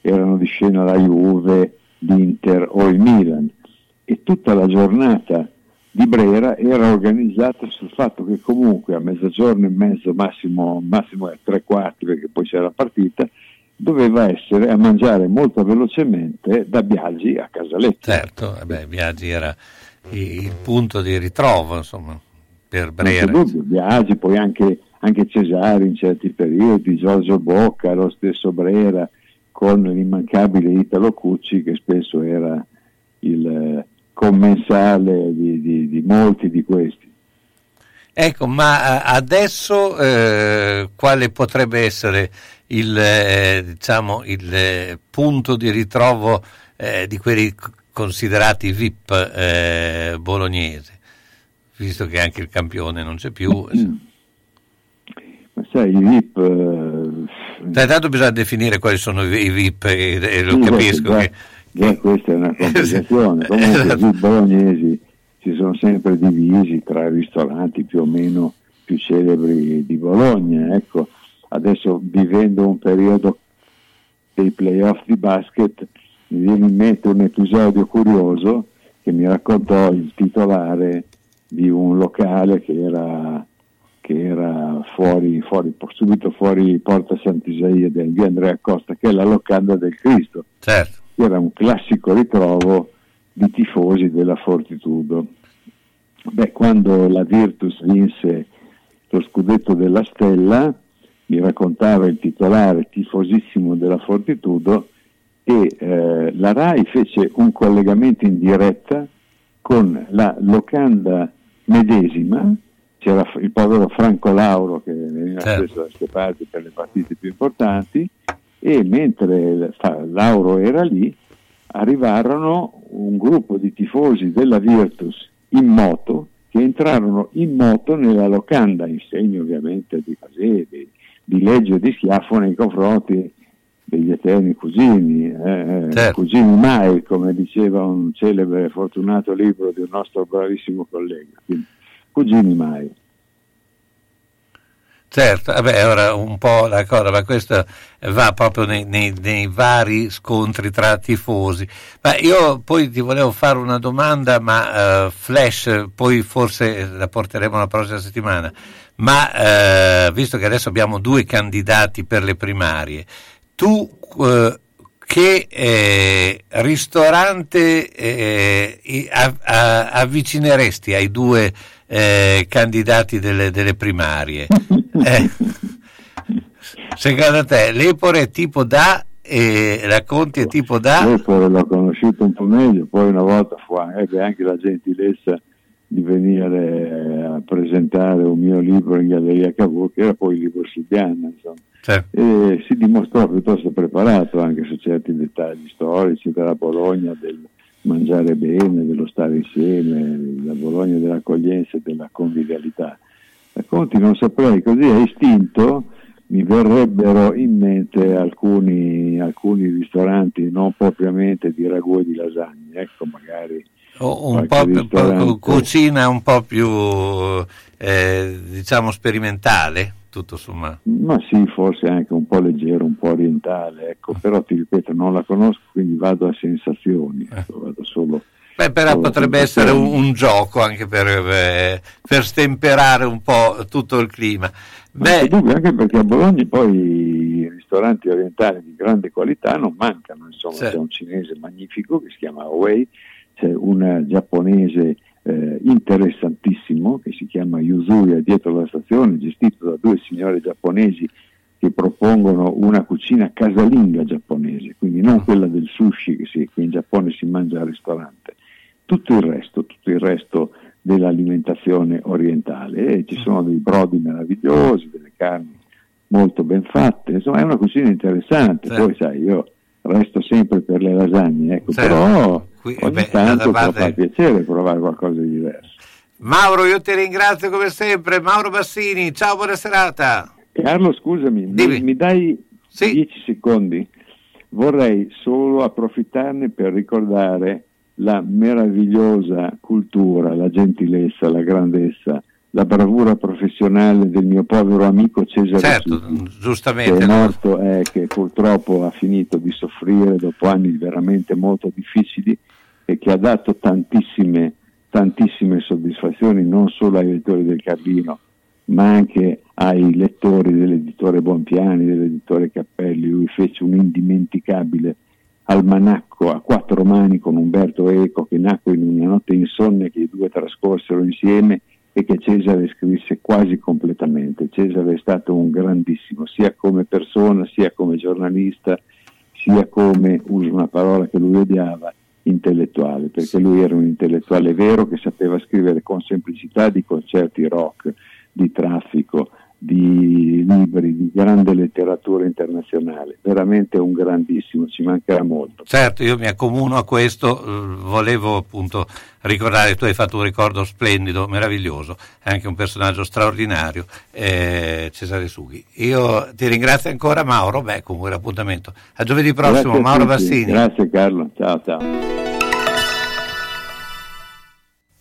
Speaker 12: erano di scena la Juve, l'Inter o il Milan e tutta la giornata di Brera era organizzata sul fatto che comunque a mezzogiorno e mezzo, massimo, massimo è tre quarti perché poi c'era la partita, doveva essere a mangiare molto velocemente da Biagi a Casalecchio.
Speaker 4: Certo, eh beh, Biagi era il, punto di ritrovo, insomma, per
Speaker 12: Non
Speaker 4: Brera.
Speaker 12: dubbio, Biagi, poi anche, anche Cesari in certi periodi, Giorgio Bocca, lo stesso Brera, con l'immancabile Italo Cucci che spesso era il commensale di, di- di molti di questi.
Speaker 4: Ecco, ma eh, adesso eh, quale potrebbe essere il, eh, diciamo, il eh, punto di ritrovo eh, di quelli considerati VIP eh, bolognese, visto che anche il campione non c'è più?
Speaker 12: Ma sai, i VIP...
Speaker 4: Intanto bisogna definire quali sono i VIP e, e lo
Speaker 12: Sì,
Speaker 4: capisco
Speaker 12: già-
Speaker 4: che...
Speaker 12: già questa è una [laughs] complicazione. Comunque
Speaker 4: Esatto.
Speaker 12: i bolognesi si sono sempre divisi tra i ristoranti più o meno più celebri di Bologna. Ecco, adesso vivendo un periodo dei playoff di basket mi viene in mente un episodio curioso che mi raccontò il titolare di un locale che era, che era fuori, fuori, subito fuori Porta Sant'Isaia del via Andrea Costa, che è la locanda del Cristo.
Speaker 4: Certo.
Speaker 12: Era un classico ritrovo di tifosi della Fortitudo. Beh, quando la Virtus vinse lo scudetto della Stella, mi raccontava il titolare tifosissimo della Fortitudo e eh, la RAI fece un collegamento in diretta con la locanda medesima, c'era f- il povero Franco Lauro che veniva
Speaker 4: Certo.
Speaker 12: spesso da queste parti per le partite più importanti e mentre Lauro era lì arrivarono un gruppo di tifosi della Virtus in moto che entrarono in moto nella locanda in segno ovviamente di, così, di, legge di schiaffo nei confronti degli eterni cugini, eh, eh,
Speaker 4: Certo.
Speaker 12: cugini mai, come diceva un celebre e fortunato libro di un nostro bravissimo collega. Quindi, cugini mai.
Speaker 4: Certo, vabbè, ora un po' la cosa, ma questo va proprio nei, nei- nei vari scontri tra tifosi. Ma io poi ti volevo fare una domanda, ma eh, flash, poi forse la porteremo la prossima settimana. Ma eh, visto che adesso abbiamo due candidati per le primarie, tu eh, che eh, ristorante eh, avvicineresti ai due eh, candidati delle, delle primarie? [laughs] Eh, secondo te l'Epore è tipo da e la Conti è tipo da?
Speaker 12: Dopo l'ho conosciuto un po' meglio, poi una volta fu ebbe anche la gentilezza di venire a presentare un mio libro in Galleria Cavour, che era poi il libro Silviana, insomma.
Speaker 4: Certo.
Speaker 12: E si dimostrò piuttosto preparato anche su certi dettagli storici della Bologna, del mangiare bene, dello stare insieme, della Bologna dell'accoglienza e della convivialità. A Conti non saprei, così a istinto mi verrebbero in mente alcuni, alcuni ristoranti non propriamente di ragù e di lasagne, ecco magari
Speaker 4: un po' più,
Speaker 12: ristorante.
Speaker 4: cucina un po' più eh, diciamo sperimentale, tutto sommato.
Speaker 12: Ma sì, forse anche un po' leggero, un po' orientale, ecco, però ti ripeto, non la conosco, quindi vado a sensazioni, ecco, vado solo...
Speaker 4: Beh, però
Speaker 12: solo
Speaker 4: potrebbe essere un, un gioco anche per, eh, per stemperare un po' tutto il clima. Beh,
Speaker 12: dubbio, anche perché a Bologna poi i ristoranti orientali di grande qualità non mancano, insomma
Speaker 4: Certo.
Speaker 12: c'è un cinese magnifico che si chiama Wei, c'è un giapponese eh, interessantissimo che si chiama Yuzuya dietro la stazione, gestito da due signore giapponesi che propongono una cucina casalinga giapponese, quindi non quella del sushi che, si- che in Giappone si mangia al ristorante, tutto il resto, tutto il resto dell'alimentazione orientale. E ci sono dei brodi meravigliosi, delle carni molto ben fatte, insomma è una cucina interessante,
Speaker 4: Certo.
Speaker 12: poi sai io resto sempre per le lasagne, ecco,
Speaker 4: Certo.
Speaker 12: però
Speaker 4: Qui-
Speaker 12: ogni
Speaker 4: beh,
Speaker 12: tanto
Speaker 4: parte-
Speaker 12: far piacere provare qualcosa di diverso.
Speaker 4: Mauro, io ti ringrazio come sempre. Mauro Bassini, ciao, buona serata.
Speaker 12: Carlo, scusami, mi, mi dai 10 secondi? Vorrei solo approfittarne per ricordare la meravigliosa cultura, la gentilezza, la grandezza, la bravura professionale del mio povero amico Cesare
Speaker 4: Certo,
Speaker 12: Chiti, che è morto e che purtroppo ha finito di soffrire dopo anni veramente molto difficili e che ha dato tantissime, tantissime soddisfazioni non solo ai lettori del Carlino, ma anche
Speaker 6: ai lettori dell'editore Bonpiani, dell'editore Cappelli, lui fece un indimenticabile almanacco a quattro mani con Umberto Eco che nacque in una notte insonne che i due trascorsero insieme e che Cesare scrisse quasi completamente. Cesare è stato un grandissimo, sia come persona, sia come giornalista, sia come, uso una parola che lui odiava, intellettuale, perché lui era un intellettuale vero che sapeva scrivere con semplicità di concerti rock, di traffico, di libri, di grande letteratura internazionale, veramente un grandissimo, ci mancherà molto.
Speaker 4: Certo, io mi accomuno a questo, eh, volevo appunto ricordare, tu hai fatto un ricordo splendido, meraviglioso, è anche un personaggio straordinario, eh, Cesare Sughi. Io ti ringrazio ancora Mauro, beh comunque l'appuntamento. A giovedì prossimo,
Speaker 6: a
Speaker 4: Mauro. Bassini.
Speaker 6: Grazie Carlo, ciao ciao.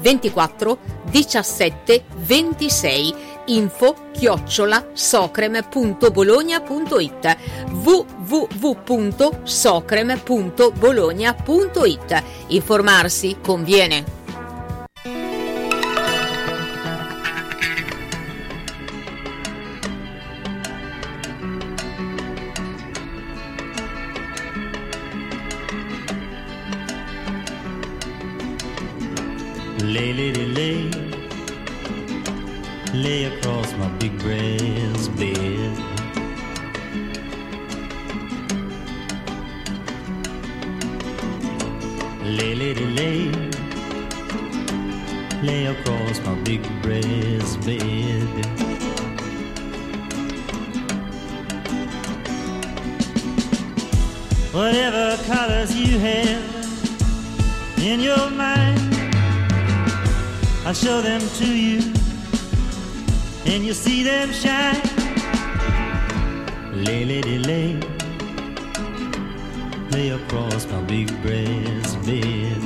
Speaker 1: 24 17 26 info chiocciola socrem.bologna.it www.socrem.bologna.it Informarsi conviene.
Speaker 13: Lay, lady, lay, lay across my big breast bed. Lay, lady, lay, lay across my big breast bed. Whatever colors you have in your mind. I'll show them to you, and you'll see them shine. Lay, lady, lay, lay across my big breast bed.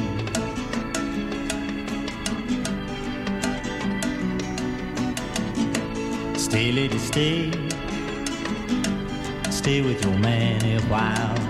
Speaker 13: Stay, lady, stay, stay with your man a while.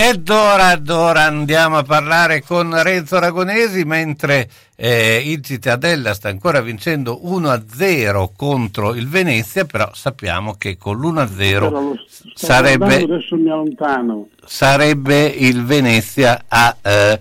Speaker 4: Ed ora, ora andiamo a parlare con Renzo Ragonesi mentre eh, il Cittadella sta ancora vincendo 1-0 contro il Venezia, però sappiamo che con l'1-0
Speaker 14: Però lo sto
Speaker 4: sarebbe, sarebbe il Venezia a eh,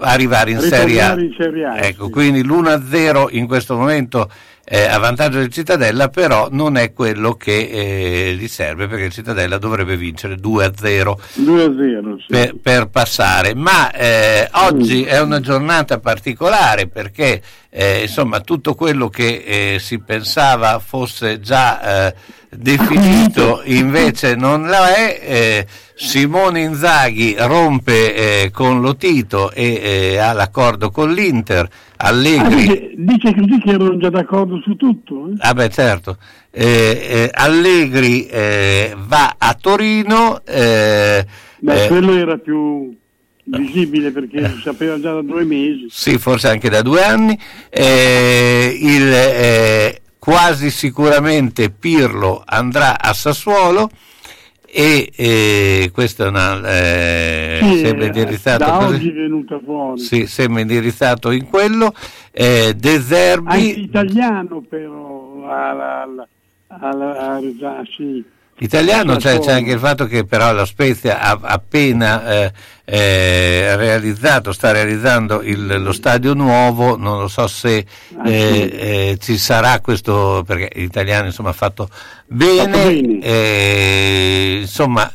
Speaker 4: arrivare in Serie A.
Speaker 14: In Serie A,
Speaker 4: Ecco,
Speaker 14: sì.
Speaker 4: quindi l'1-0 in questo momento è a vantaggio del Cittadella, però non è quello che eh, gli serve perché il Cittadella dovrebbe vincere 2-0
Speaker 14: 2-0, sì.
Speaker 4: per, per passare. Ma eh, oggi è una giornata particolare perché eh, insomma tutto quello che eh, si pensava fosse già eh, definito [laughs] invece non lo è. Eh, Simone Inzaghi rompe eh, con Lotito e eh, ha l'accordo con l'Inter.
Speaker 14: Ah,
Speaker 4: Allegri.
Speaker 14: dice, dice così che erano già d'accordo su tutto. eh?
Speaker 4: Ah beh certo, Allegri va a Torino, eh,
Speaker 14: Beh,
Speaker 4: eh,
Speaker 14: quello era più visibile perché si sapeva già da due mesi.
Speaker 4: sì forse anche da due anni, eh, il, eh, quasi sicuramente Pirlo andrà a Sassuolo e eh, questo è una, eh,
Speaker 14: Sì,
Speaker 4: sembra
Speaker 14: eh,
Speaker 4: indirizzato
Speaker 14: da
Speaker 4: così.
Speaker 14: oggi è venuta fuori.
Speaker 4: Sì, sembra indirizzato in quello. Eh, De Zerbi-
Speaker 14: Anche italiano però alla, alla, alla, alla- sì.
Speaker 4: Italiano c'è,
Speaker 14: Sassuolo.
Speaker 4: c'è anche il fatto che però la Spezia ha appena eh, eh, realizzato, sta realizzando il- lo stadio nuovo, non lo so se
Speaker 14: Ah,
Speaker 4: eh, eh, ci sarà questo, perché l'italiano insomma ha fatto bene,
Speaker 14: Fatto bene.
Speaker 4: eh, insomma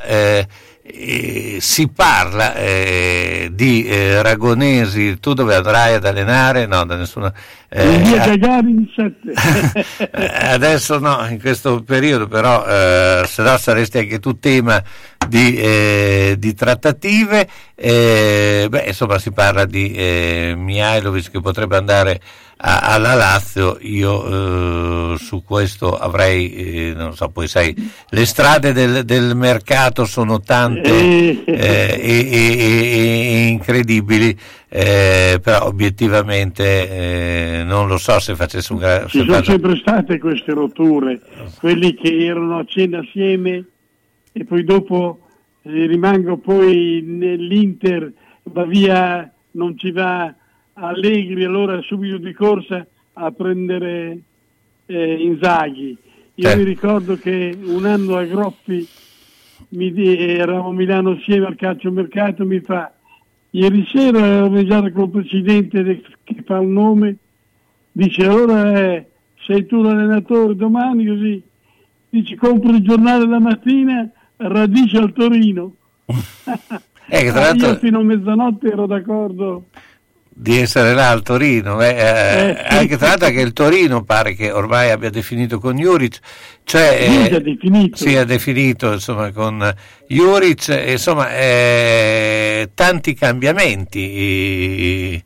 Speaker 4: eh, eh, si parla eh, di eh, Ragonesi, tu dove andrai ad allenare? No, da nessuna...
Speaker 14: In via
Speaker 4: eh,
Speaker 14: Gagarin 7.
Speaker 4: eh, adesso no, in questo periodo però, eh, se no saresti anche tu tema di, eh, di trattative. Eh, beh, insomma, si parla di eh, Mihailovic che potrebbe andare a- alla Lazio. Io eh, su questo avrei, eh, non so, poi sai, le strade del, del mercato sono tante
Speaker 14: Eh.
Speaker 4: e, e- e- incredibili. eh, però obiettivamente eh, non lo so se facesse un gra-
Speaker 14: Ci sono
Speaker 4: faccia-
Speaker 14: sempre state queste rotture, quelli che erano a cena assieme e poi dopo eh, rimango poi nell'Inter, va via, non ci va Allegri, allora subito di corsa a prendere eh, Inzaghi. Io
Speaker 4: Certo.
Speaker 14: mi ricordo che un anno a Groppi mi eravamo a Milano assieme al calcio mercato, mi fa ieri sera ho mangiato col presidente de- che fa un nome, dice allora eh, sei tu l'allenatore domani così, dici compro il giornale la mattina, radice al Torino. [laughs]
Speaker 4: Eh, tra [laughs] l'altro-
Speaker 14: Io fino a mezzanotte ero d'accordo.
Speaker 4: Di essere là al Torino, eh, eh,
Speaker 14: Eh,
Speaker 4: anche tra l'altro che il Torino pare che ormai abbia definito con Juric, cioè eh,
Speaker 14: definito.
Speaker 4: sì, ha definito insomma con Juric, eh, insomma eh, tanti cambiamenti,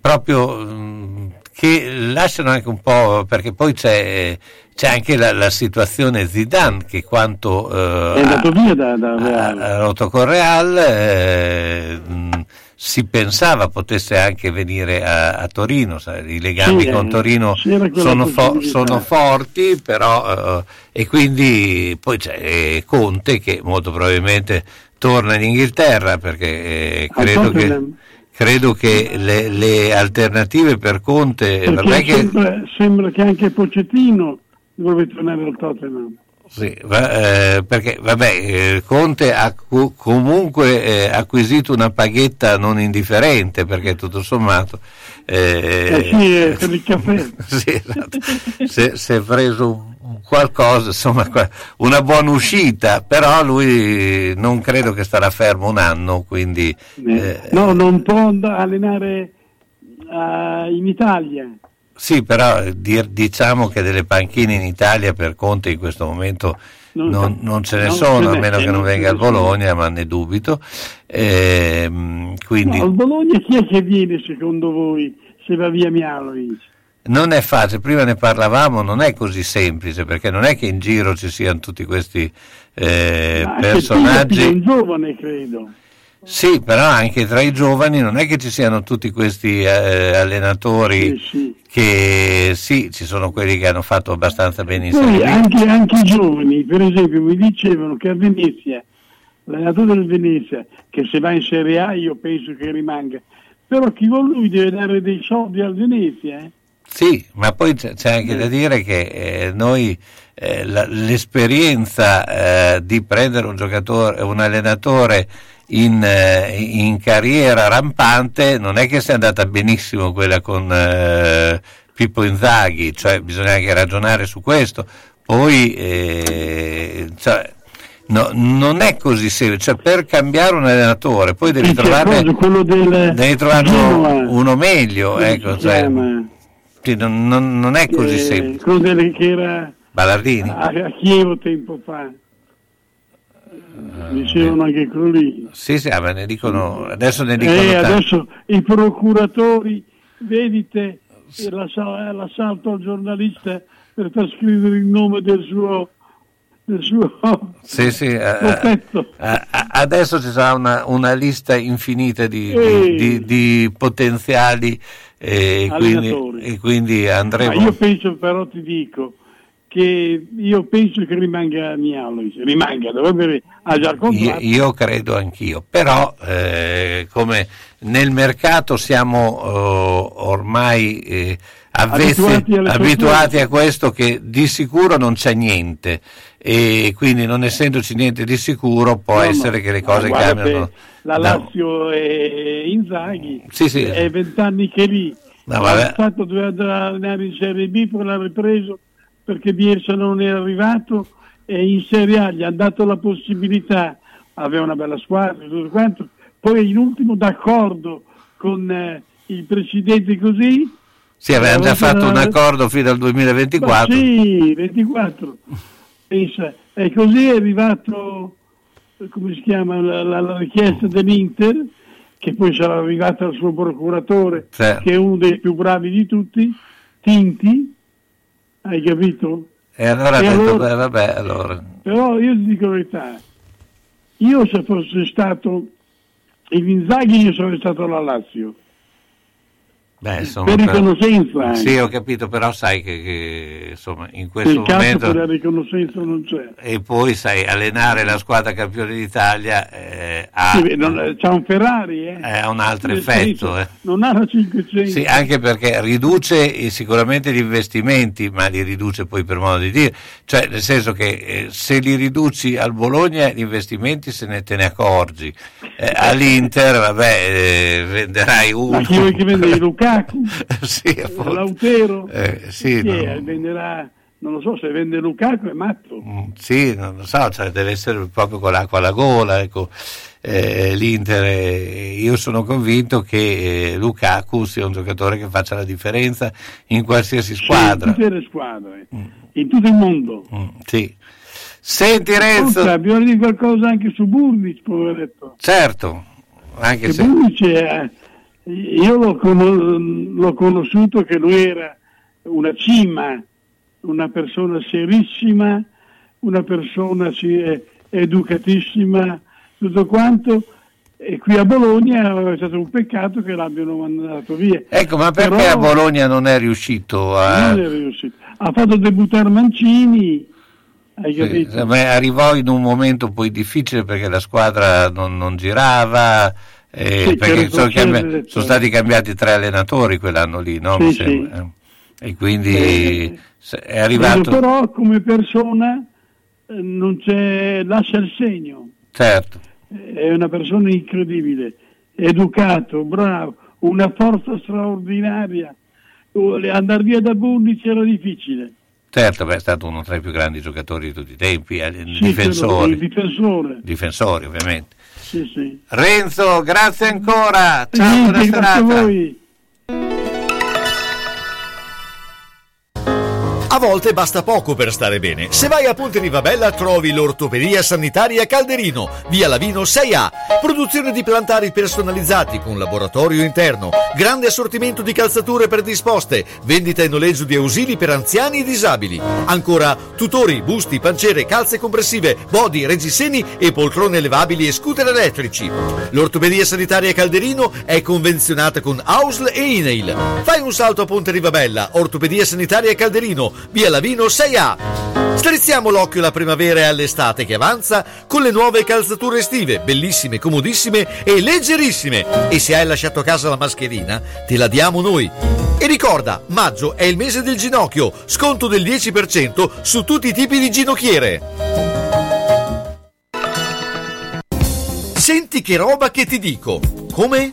Speaker 4: proprio mm, che lasciano anche un po' perché poi c'è, c'è anche la, la situazione Zidane che quanto eh,
Speaker 14: È andato
Speaker 4: ha-
Speaker 14: via da, da Real.
Speaker 4: ha rotto con Real, eh, mh, si pensava potesse anche venire a, a Torino, i legami
Speaker 14: Sì,
Speaker 4: con Torino sono, fo- sono forti, però eh, e quindi poi c'è eh, Conte che molto probabilmente torna in Inghilterra perché eh, credo che, credo che le, le alternative per Conte, vabbè che,
Speaker 14: sembra, sembra che anche Pocettino dovrebbe tornare al Tottenham.
Speaker 4: Sì, va- eh, perché vabbè, eh, Conte ha cu- comunque eh, acquisito una paghetta non indifferente perché tutto sommato eh,
Speaker 14: Eh sì, eh, [laughs]
Speaker 4: sì, esatto. si, è preso qualcosa, insomma, una buona uscita, però lui non credo che starà fermo un anno, quindi eh,
Speaker 14: No, non può allenare ah, in Italia.
Speaker 4: Sì, però eh, dir- diciamo che delle panchine in Italia per Conte in questo momento
Speaker 14: Non-
Speaker 4: non, non ce ne
Speaker 14: non
Speaker 4: sono, a meno che non venga al. Bologna, ma ne dubito. Ehm, quindi
Speaker 14: No, al Bologna chi è che viene secondo voi se va via Mialovic?
Speaker 4: non è facile, prima ne parlavamo, non è così semplice, perché non è che in giro ci siano tutti questi eh, personaggi.
Speaker 14: È un giovane, credo.
Speaker 4: Sì, però anche tra i giovani non è che ci siano tutti questi eh, allenatori
Speaker 14: Sì, sì.
Speaker 4: che sì, ci sono quelli che hanno fatto abbastanza Serie
Speaker 14: Poi anche, anche i giovani, per esempio, mi dicevano che a Venezia, l'allenatore del Venezia, che se va in Serie A io penso che rimanga, però chi vuole lui deve dare dei soldi al Venezia. eh.
Speaker 4: Sì, ma poi c'è anche da dire che eh, noi eh, la- l'esperienza eh, di prendere un giocatore, un allenatore in, eh, in carriera rampante non è che sia andata benissimo quella con eh, Pippo Inzaghi, cioè bisogna anche ragionare su questo. Poi eh, cioè, no, non è così semplice, cioè, per cambiare un allenatore poi devi
Speaker 14: Sì, cosa, quello del
Speaker 4: devi trovarne
Speaker 14: Genoa.
Speaker 4: uno meglio, ecco, cioè, non, non- non è così
Speaker 14: Eh,
Speaker 4: semplice.
Speaker 14: quello che era
Speaker 4: Ballardini?
Speaker 14: a, a Chievo tempo fa. Dicevano anche quello lì.
Speaker 4: Sì, sì, ah, ma ne dicono, adesso ne dicono
Speaker 14: E
Speaker 4: tanti.
Speaker 14: adesso i procuratori, vedete eh, l'assa- l'assalto al giornalista per far scrivere il nome del suo, del suo
Speaker 4: Sì, sì, eh, eh, eh, adesso ci sarà una, una lista infinita di, di-
Speaker 14: Eh.
Speaker 4: di- di potenziali eh, e quindi, e quindi
Speaker 14: Ma
Speaker 4: andremo...
Speaker 14: io penso però ti dico che io penso che rimanga Mialovic, rimanga, dovrebbe il
Speaker 4: Io, io credo anch'io, però eh, come nel mercato siamo eh, ormai eh, avvezzi-
Speaker 14: Abituati
Speaker 4: abituati a questo che di sicuro non c'è niente e quindi non essendoci niente di sicuro può
Speaker 14: No, no.
Speaker 4: essere che le cose
Speaker 14: guarda
Speaker 4: cambiano.
Speaker 14: La Lazio e Inzaghi
Speaker 4: Sì, sì.
Speaker 14: è vent'anni che lì.
Speaker 4: No, vabbè.
Speaker 14: fatto doveva andare in Serie B, poi l'ha ripreso perché Bielsa non era arrivato e in Serie A gli ha dato la possibilità, aveva una bella squadra e tutto quanto, poi in ultimo d'accordo con eh, il presidente così.
Speaker 4: Sì, avevamo già fatto un accordo fino al 2024.
Speaker 14: Ma sì, 24. Pensa, e così è arrivato, come si chiama, la, la- la richiesta dell'Inter, che poi sarà arrivata al suo procuratore,
Speaker 4: Certo.
Speaker 14: che è uno dei più bravi di tutti, Tinti, hai capito?
Speaker 4: E allora ha
Speaker 14: E
Speaker 4: detto,
Speaker 14: allora-
Speaker 4: beh, vabbè, allora.
Speaker 14: Però io ti dico la verità, io se fosse stato il Inzaghi io sarei stato alla Lazio.
Speaker 4: Beh, insomma,
Speaker 14: Per
Speaker 4: però-
Speaker 14: riconoscenza anche.
Speaker 4: Sì, ho capito, però sai che, che, insomma, in questo
Speaker 14: caso
Speaker 4: momento...
Speaker 14: per la riconoscenza non c'è.
Speaker 4: E poi, sai, allenare la squadra campione d'Italia eh, ha,
Speaker 14: Sì, non- c'ha un Ferrari, eh.
Speaker 4: ha un altro
Speaker 14: Nel
Speaker 4: effetto.
Speaker 14: senso,
Speaker 4: eh.
Speaker 14: Non ha la 500.
Speaker 4: Sì, anche perché riduce eh, sicuramente gli investimenti, ma li riduce poi per modo di dire, cioè nel senso che eh, se li riduci al Bologna gli investimenti se ne te ne accorgi, Eh, all'Inter vabbè eh, venderai uno.
Speaker 14: Ma chi vuoi che vende Lukaku?
Speaker 4: sì, appunto.
Speaker 14: Lautero?
Speaker 4: Eh, sì, no.
Speaker 14: venderà, non lo so, se vende Lukaku è matto.
Speaker 4: Sì, non lo so, cioè deve essere proprio con l'acqua alla gola, ecco. Eh, L'Inter, eh, io sono convinto che eh, Lukaku sia un giocatore che faccia la differenza in qualsiasi squadra.
Speaker 14: Sì, in tutte le squadre, in tutto il mondo.
Speaker 4: Mm, sì. Senti Renzo,
Speaker 14: Ascolta, bisogna dire qualcosa anche su Burnic, poveretto.
Speaker 4: certo, anche
Speaker 14: Che
Speaker 4: se...
Speaker 14: Burnic è- io l'ho, cono- l'ho conosciuto che lui era una cima, una persona serissima, una persona educatissima, tutto quanto. E qui a Bologna è stato un peccato che l'abbiano mandato via.
Speaker 4: Ecco, ma perché
Speaker 14: Però
Speaker 4: a Bologna non è riuscito a...
Speaker 14: non è riuscito. Ha fatto debuttare Mancini, hai capito?
Speaker 4: Sì, arrivò in un momento poi difficile perché la squadra non, non girava, eh,
Speaker 14: Sì,
Speaker 4: perché sono, cambi- sono stati cambiati tre allenatori quell'anno lì, no?
Speaker 14: Sì, sì.
Speaker 4: eh. E quindi
Speaker 14: Eh,
Speaker 4: è arrivato...
Speaker 14: Però come persona eh, non c'è, lascia il segno.
Speaker 4: Certo,
Speaker 14: è una persona incredibile, educato, bravo, una forza straordinaria. Andare via da Bundic era difficile.
Speaker 4: certo, beh, è stato uno tra i più grandi giocatori di tutti i tempi,
Speaker 14: Sì,
Speaker 4: difensori,
Speaker 14: il difensore.
Speaker 4: difensori ovviamente.
Speaker 14: Sì, sì.
Speaker 4: Renzo, grazie ancora, ciao, [laughs]
Speaker 14: Niente,
Speaker 4: buona serata.
Speaker 7: A volte basta poco per stare bene. Se vai a Ponte Rivabella trovi l'Ortopedia Sanitaria Calderino, via Lavino 6A. Produzione di plantari personalizzati con laboratorio interno, grande assortimento di calzature predisposte, vendita e noleggio di ausili per anziani e disabili. Ancora tutori, busti, pancere, calze compressive, body, reggiseni e poltrone elevabili e scooter elettrici. L'Ortopedia Sanitaria Calderino è convenzionata con AUSL e INAIL. Fai un salto a Ponte Rivabella, Ortopedia Sanitaria Calderino, via Lavino 6A. Strizziamo l'occhio alla primavera e all'estate che avanza con le nuove calzature estive, bellissime, comodissime e leggerissime. E se hai lasciato a casa la mascherina, te la diamo noi. E ricorda, maggio è il mese del ginocchio, sconto del 10% su tutti i tipi di ginocchiere. Senti che roba che ti dico. Come?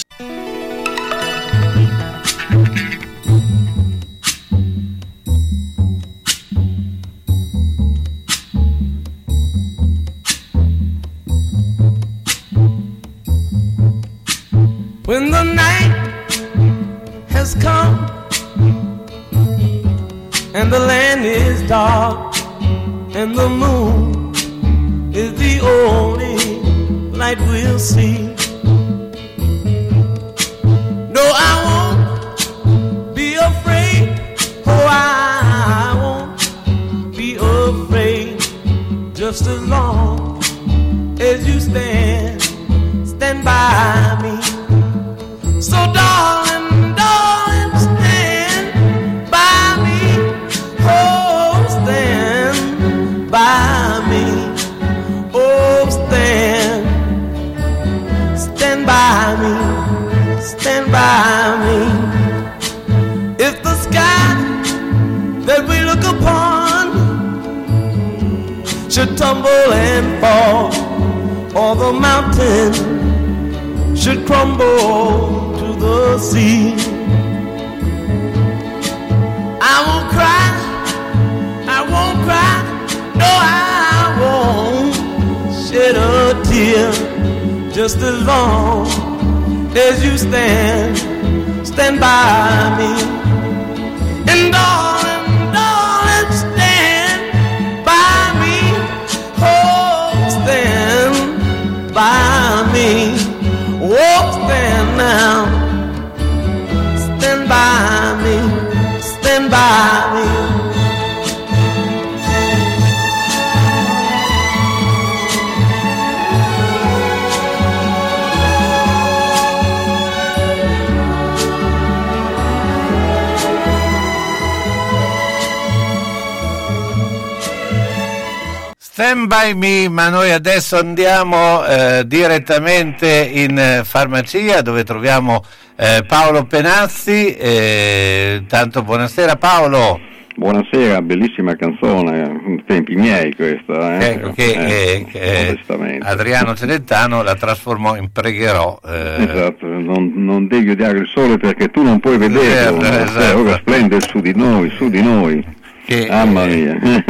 Speaker 4: Adesso andiamo eh, direttamente in eh, farmacia dove troviamo eh, Paolo Penazzi. eh, tanto buonasera Paolo.
Speaker 15: Buonasera, bellissima canzone, tempi miei questa. Eh?
Speaker 4: Ecco che, eh, che,
Speaker 15: modestamente.
Speaker 4: Adriano Celentano la trasformò in pregherò. eh,
Speaker 15: Esatto, non, non devi odiare il sole perché tu non puoi vederlo,
Speaker 4: Certo,
Speaker 15: no?
Speaker 4: esatto.
Speaker 15: ora splende su di noi, su di noi.
Speaker 4: Che,
Speaker 15: Mamma
Speaker 4: eh,
Speaker 15: mia.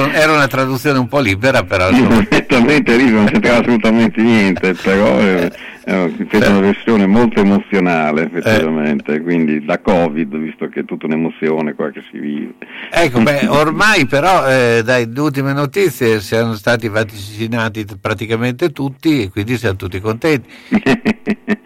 Speaker 4: un- era una traduzione un po' libera, però
Speaker 15: Esattamente, lì non c'entrava assolutamente niente, però eh, Eh, fece una versione molto emozionale effettivamente, quindi da Covid, visto che è tutta un'emozione qua che si vive.
Speaker 4: Ecco, beh, [laughs] ormai però eh, dai ultime notizie siamo stati vaticinati praticamente tutti e quindi siamo tutti contenti. [laughs]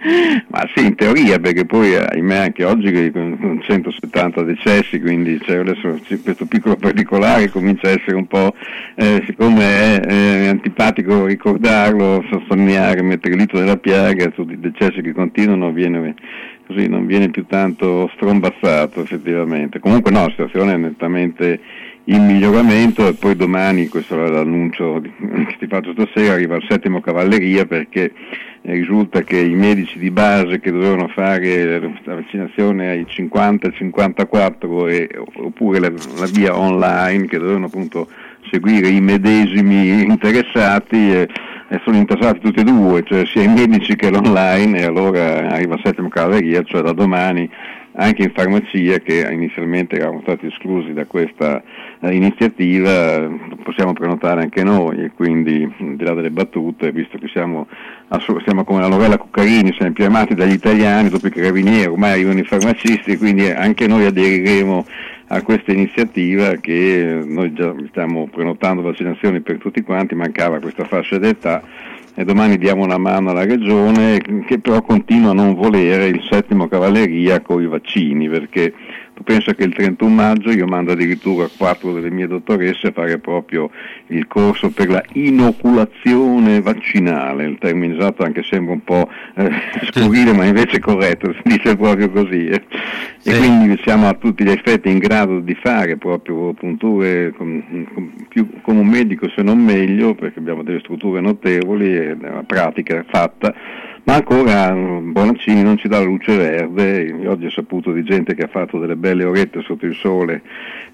Speaker 15: Ma sì, in teoria, perché poi eh, ahimè anche oggi con 170 decessi, quindi c'è adesso questo piccolo particolare comincia a essere un po', eh, siccome è, è antipatico ricordarlo, sottolineare, mettere il dito nella piaga, tutti i decessi che continuano viene così non viene più tanto strombazzato effettivamente. Comunque no, la situazione è nettamente in miglioramento e poi domani, questo è l'annuncio di- che ti faccio stasera, arriva il settimo cavalleria perché eh, risulta che i medici di base che dovevano fare la vaccinazione ai 50 e 54 oppure la, la via online che dovevano appunto seguire i medesimi interessati e, e sono interessati tutti e due, cioè sia i medici che l'online e allora arriva settimo cavalleria, cioè da domani anche in farmacia che inizialmente eravamo stati esclusi da questa eh, iniziativa possiamo prenotare anche noi e quindi di là delle battute visto che siamo, siamo come la novella Cuccarini siamo più amati dagli italiani dopo i carabinieri ormai arrivano i farmacisti quindi anche noi aderiremo a questa iniziativa che noi già stiamo prenotando vaccinazioni per tutti quanti mancava questa fascia d'età e domani diamo una mano alla regione che però continua a non volere il settimo cavalleria con i vaccini perché tu pensa che il 31 maggio io mando addirittura quattro delle mie dottoresse a fare proprio il corso per la inoculazione vaccinale, il termine esatto anche sembra un po' eh, scurrile ma invece è corretto, si dice proprio così eh. e quindi siamo a tutti gli effetti in grado di fare proprio punture con- con- più come un medico se non meglio perché abbiamo delle strutture notevoli e la pratica fatta ma ancora eh, Bonaccini non ci dà la luce verde, Io oggi ho saputo di gente che ha fatto delle belle orette sotto il sole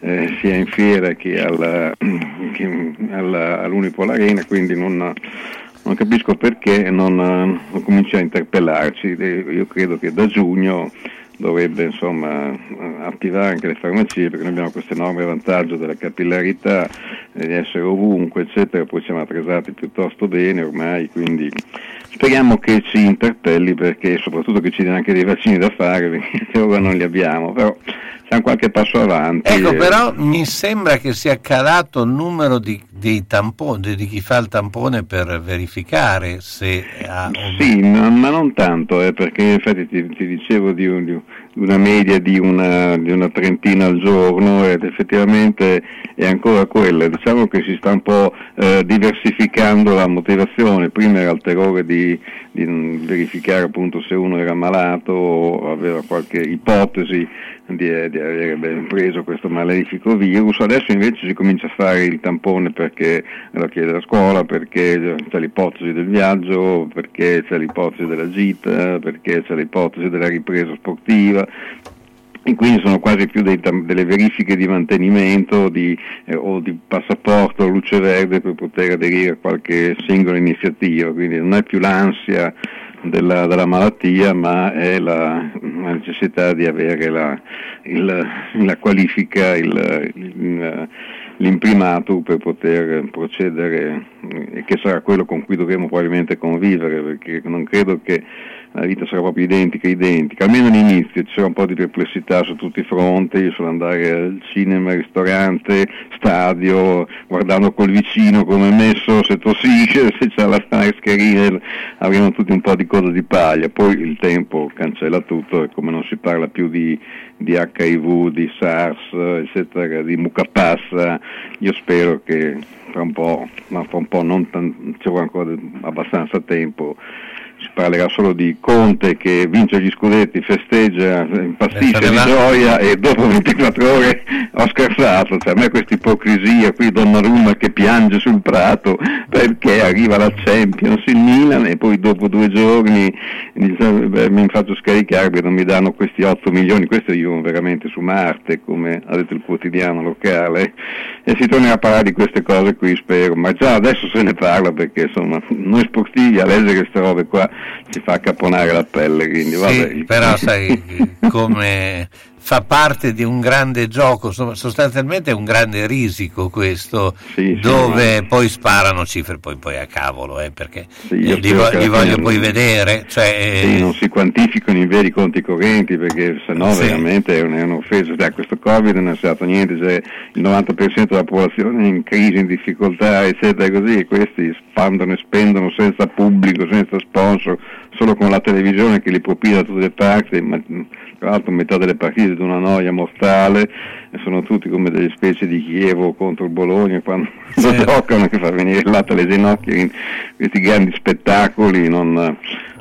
Speaker 15: eh, sia in fiera che, alla, [clears throat] che alla, all'Unipola Arena, quindi non, non capisco perché non, eh, non comincia a interpellarci, Eh, io credo che da giugno dovrebbe insomma attivare anche le farmacie perché noi abbiamo questo enorme vantaggio della capillarità, eh, di essere ovunque eccetera, poi siamo attrezzati piuttosto bene ormai, quindi speriamo che ci interpelli perché soprattutto che ci dia anche dei vaccini da fare perché [laughs] ora non li abbiamo, però siamo qualche passo avanti.
Speaker 4: Ecco,
Speaker 15: eh.
Speaker 4: però mi sembra che sia calato il numero di, dei tamponi, di chi fa il tampone per verificare se ha...
Speaker 15: Sì, ma, ma non tanto, eh, perché in effetti ti, ti dicevo di, un- di una media di una, di una trentina al giorno ed effettivamente è ancora quella. Diciamo che si sta un po' eh, diversificando la motivazione, prima era il terrore di, di verificare appunto se uno era malato o aveva qualche ipotesi di, di aver preso questo malefico virus, adesso invece si comincia a fare il tampone perché lo chiede la scuola, perché c'è l'ipotesi del viaggio, perché c'è l'ipotesi della gita, perché c'è l'ipotesi della ripresa sportiva. E quindi sono quasi più dei delle verifiche di mantenimento di, eh, o di passaporto o luce verde per poter aderire a qualche singola iniziativa, quindi non è più l'ansia della, della malattia, ma è la, la necessità di avere la, il- la qualifica, il- il- l'imprimato per poter procedere eh, e che sarà quello con cui dovremo probabilmente convivere, perché non credo che la vita sarà proprio identica, identica, almeno all'inizio c'era un po' di perplessità su tutti i fronti, sull'andare al cinema, al ristorante, stadio, guardando col vicino come è messo, se tossisce, [laughs] se c'è la mascherina, avremo tutti un po' di coda di paglia, poi il tempo cancella tutto e come non si parla più di, di HIV, di SARS, eccetera, di mucca passa, io spero che fra un po', ma fra un po' non tan- ci ancora abbastanza tempo, si parlerà solo di Conte che vince gli scudetti, festeggia, impazzisce
Speaker 4: ne
Speaker 15: di gioia e dopo [laughs] 24 ore ho scherzato, cioè a me questa ipocrisia qui Donnarumma che piange sul prato perché arriva la Champions in Milan e poi dopo due giorni dice, beh, mi faccio scaricare perché non mi danno questi 8 milioni, questo io veramente su Marte come ha detto il quotidiano locale e si tornerà a parlare di queste cose qui spero, ma già adesso se ne parla perché insomma noi sportivi a leggere queste robe qua ci fa caponare la pelle, quindi vabbè.
Speaker 4: Sì, però sai [laughs] come fa parte di un grande gioco, insomma, sostanzialmente è un grande risico questo,
Speaker 15: Sì, sì,
Speaker 4: dove poi sparano cifre poi, poi a cavolo, eh, perché
Speaker 15: Sì,
Speaker 4: eh, li, vo- li voglio
Speaker 15: fine
Speaker 4: poi
Speaker 15: non-
Speaker 4: vedere. Cioè,
Speaker 15: Sì,
Speaker 4: eh,
Speaker 15: non si quantificano i veri conti correnti perché sennò
Speaker 4: Sì.
Speaker 15: veramente è, un- è un'offesa. Da questo Covid non è stato niente, c'è il 90% della popolazione in crisi, in difficoltà, eccetera, e così, e questi spandono e spendono senza pubblico, senza sponsor, solo con la televisione che li propina da tutte le parti, ma tra l'altro metà delle partite di una noia mortale, sono tutti come delle specie di Chievo contro il Bologna quando [laughs] giocano che fa venire il latte alle ginocchia in questi grandi spettacoli, non,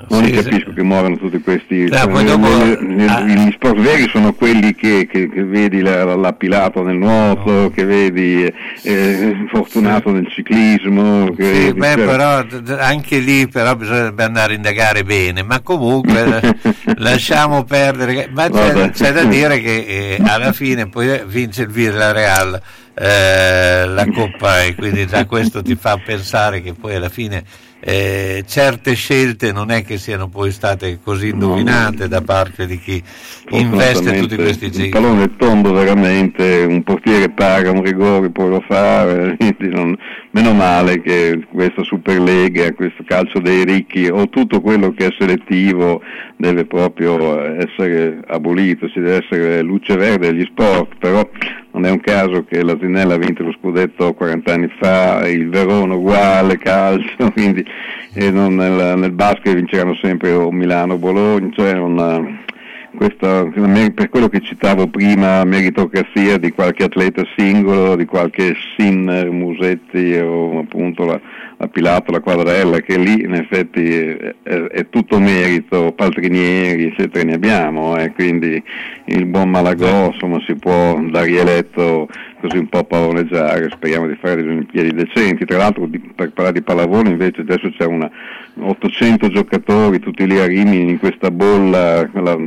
Speaker 15: non
Speaker 4: Sì,
Speaker 15: capisco che muovono tutti questi...
Speaker 4: No,
Speaker 15: eh,
Speaker 4: dopo-
Speaker 15: le-
Speaker 4: ah.
Speaker 15: Gli sport veri sono quelli che, che- che vedi la, la Pilato nel nuoto, che vedi eh, Fortunato nel ciclismo, che
Speaker 4: Sì, beh, però anche lì però bisognerebbe andare a indagare bene, ma comunque eh, [laughs] lasciamo perdere. Ma c'è, c'è da dire che eh, alla fine poi vince il Villarreal eh, la Coppa e quindi già questo ti fa pensare che poi alla fine eh, certe scelte non è che siano poi state così indovinate da parte di chi investe tutti questi
Speaker 15: il
Speaker 4: giri.
Speaker 15: pallone è tondo veramente, un portiere paga un rigore, poi lo fa, eh, [laughs] non- meno male che questa Superlega, questo calcio dei ricchi o tutto quello che è selettivo deve proprio essere abolito, ci deve essere luce verde agli sport, però non è un caso che la Zinella ha vinto lo scudetto 40 anni fa, il Verona uguale, calcio, [laughs] quindi e nel, nel basket vinceranno sempre o Milano o Bologna, cioè non, questa, per quello che citavo prima, meritocrazia di qualche atleta singolo, di qualche Sinner, Musetti o appunto la, la Pilato, la Quadrella, che lì in effetti è, è- tutto merito, Paltrinieri, eccetera, ne abbiamo, eh, quindi il buon Malagò insomma, si può da rieletto così un po' pavoneggiare, speriamo di fare delle Olimpiadi decenti, tra l'altro di- per parlare di pallavolo invece adesso c'è una 800 giocatori tutti lì a Rimini in questa bolla, la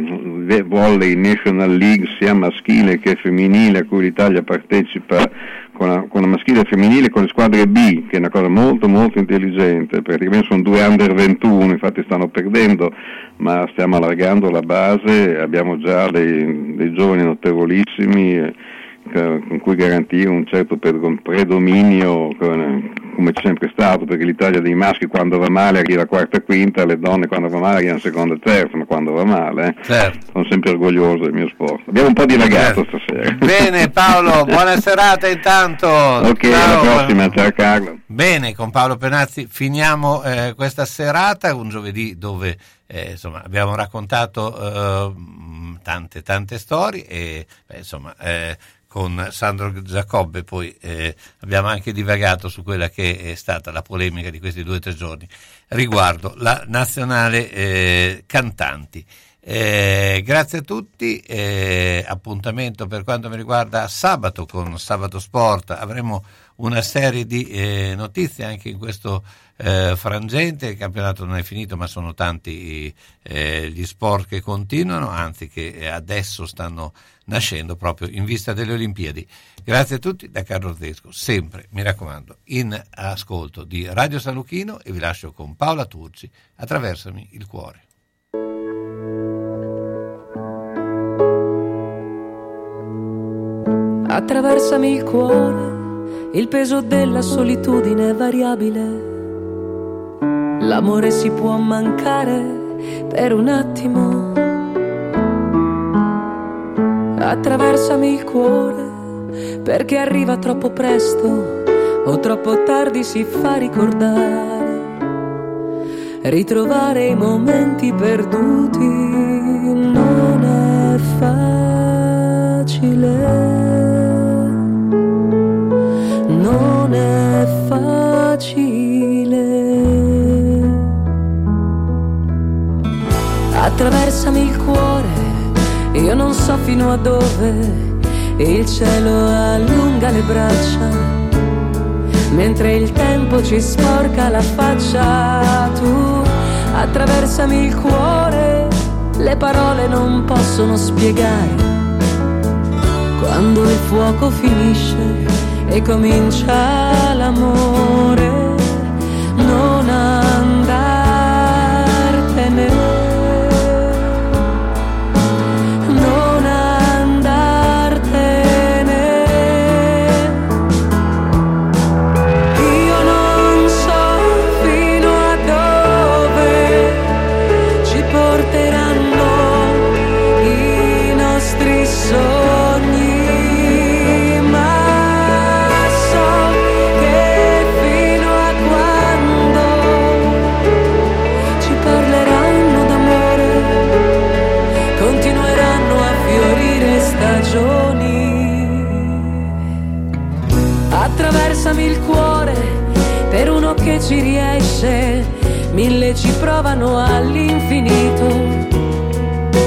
Speaker 15: Volley National League sia maschile che femminile a cui l'Italia partecipa con la, con la maschile e femminile con le squadre B, che è una cosa molto molto intelligente, praticamente sono due under 21, infatti stanno perdendo, ma stiamo allargando la base, abbiamo già dei, dei giovani notevolissimi eh, con cui garantire un certo pred- predominio come c'è sempre stato, perché l'Italia dei maschi quando va male arriva quarta quinta, le donne quando va male arrivano seconda e terza, ma quando va male, eh.
Speaker 4: Certo.
Speaker 15: sono sempre orgoglioso del mio sport. Abbiamo un po' di ragazzo stasera. [laughs]
Speaker 4: Bene Paolo, buona serata intanto.
Speaker 15: Ok, alla prossima, ciao Carlo.
Speaker 4: Bene, con Paolo Penazzi finiamo eh, questa serata, un giovedì dove eh, insomma, abbiamo raccontato eh, tante tante storie e beh, insomma, eh, con Sandro Giacobbe poi eh, abbiamo anche divagato su quella che è stata la polemica di questi due o tre giorni riguardo la nazionale eh, cantanti. Eh, grazie a tutti, eh, appuntamento per quanto mi riguarda sabato con Sabato Sport, avremo una serie di eh, notizie anche in questo eh, frangente, il campionato non è finito ma sono tanti eh, gli sport che continuano, anzi che adesso stanno nascendo proprio in vista delle Olimpiadi. Grazie a tutti da Carlo Zesco, sempre mi raccomando in ascolto di Radio San Luchino e vi lascio con Paola Turci, attraversami il cuore.
Speaker 16: Attraversami il cuore, il peso della solitudine è variabile. L'amore si può mancare per un attimo. Attraversami il cuore, perché arriva troppo presto o troppo tardi si fa ricordare. Ritrovare i momenti perduti non è facile. Non è facile. Attraversami il cuore, io non so fino a dove il cielo allunga le braccia mentre il tempo ci sporca la faccia. Tu attraversami il cuore, le parole non possono spiegare. Quando il fuoco finisce e comincia l'amore, non andartene. Provano all'infinito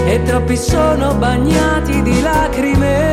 Speaker 16: e troppi sono bagnati di lacrime.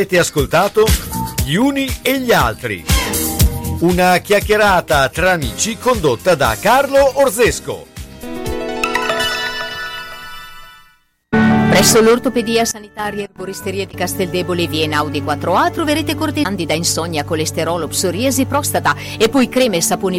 Speaker 7: Avete ascoltato Gli uni e gli altri. Una chiacchierata tra amici condotta da Carlo Orzesco.
Speaker 1: Presso l'ortopedia sanitaria e erboristeria di Casteldebole Viena Audi 4A troverete corte candida, insonnia, colesterolo, psoriasi, prostata e poi creme e saponi per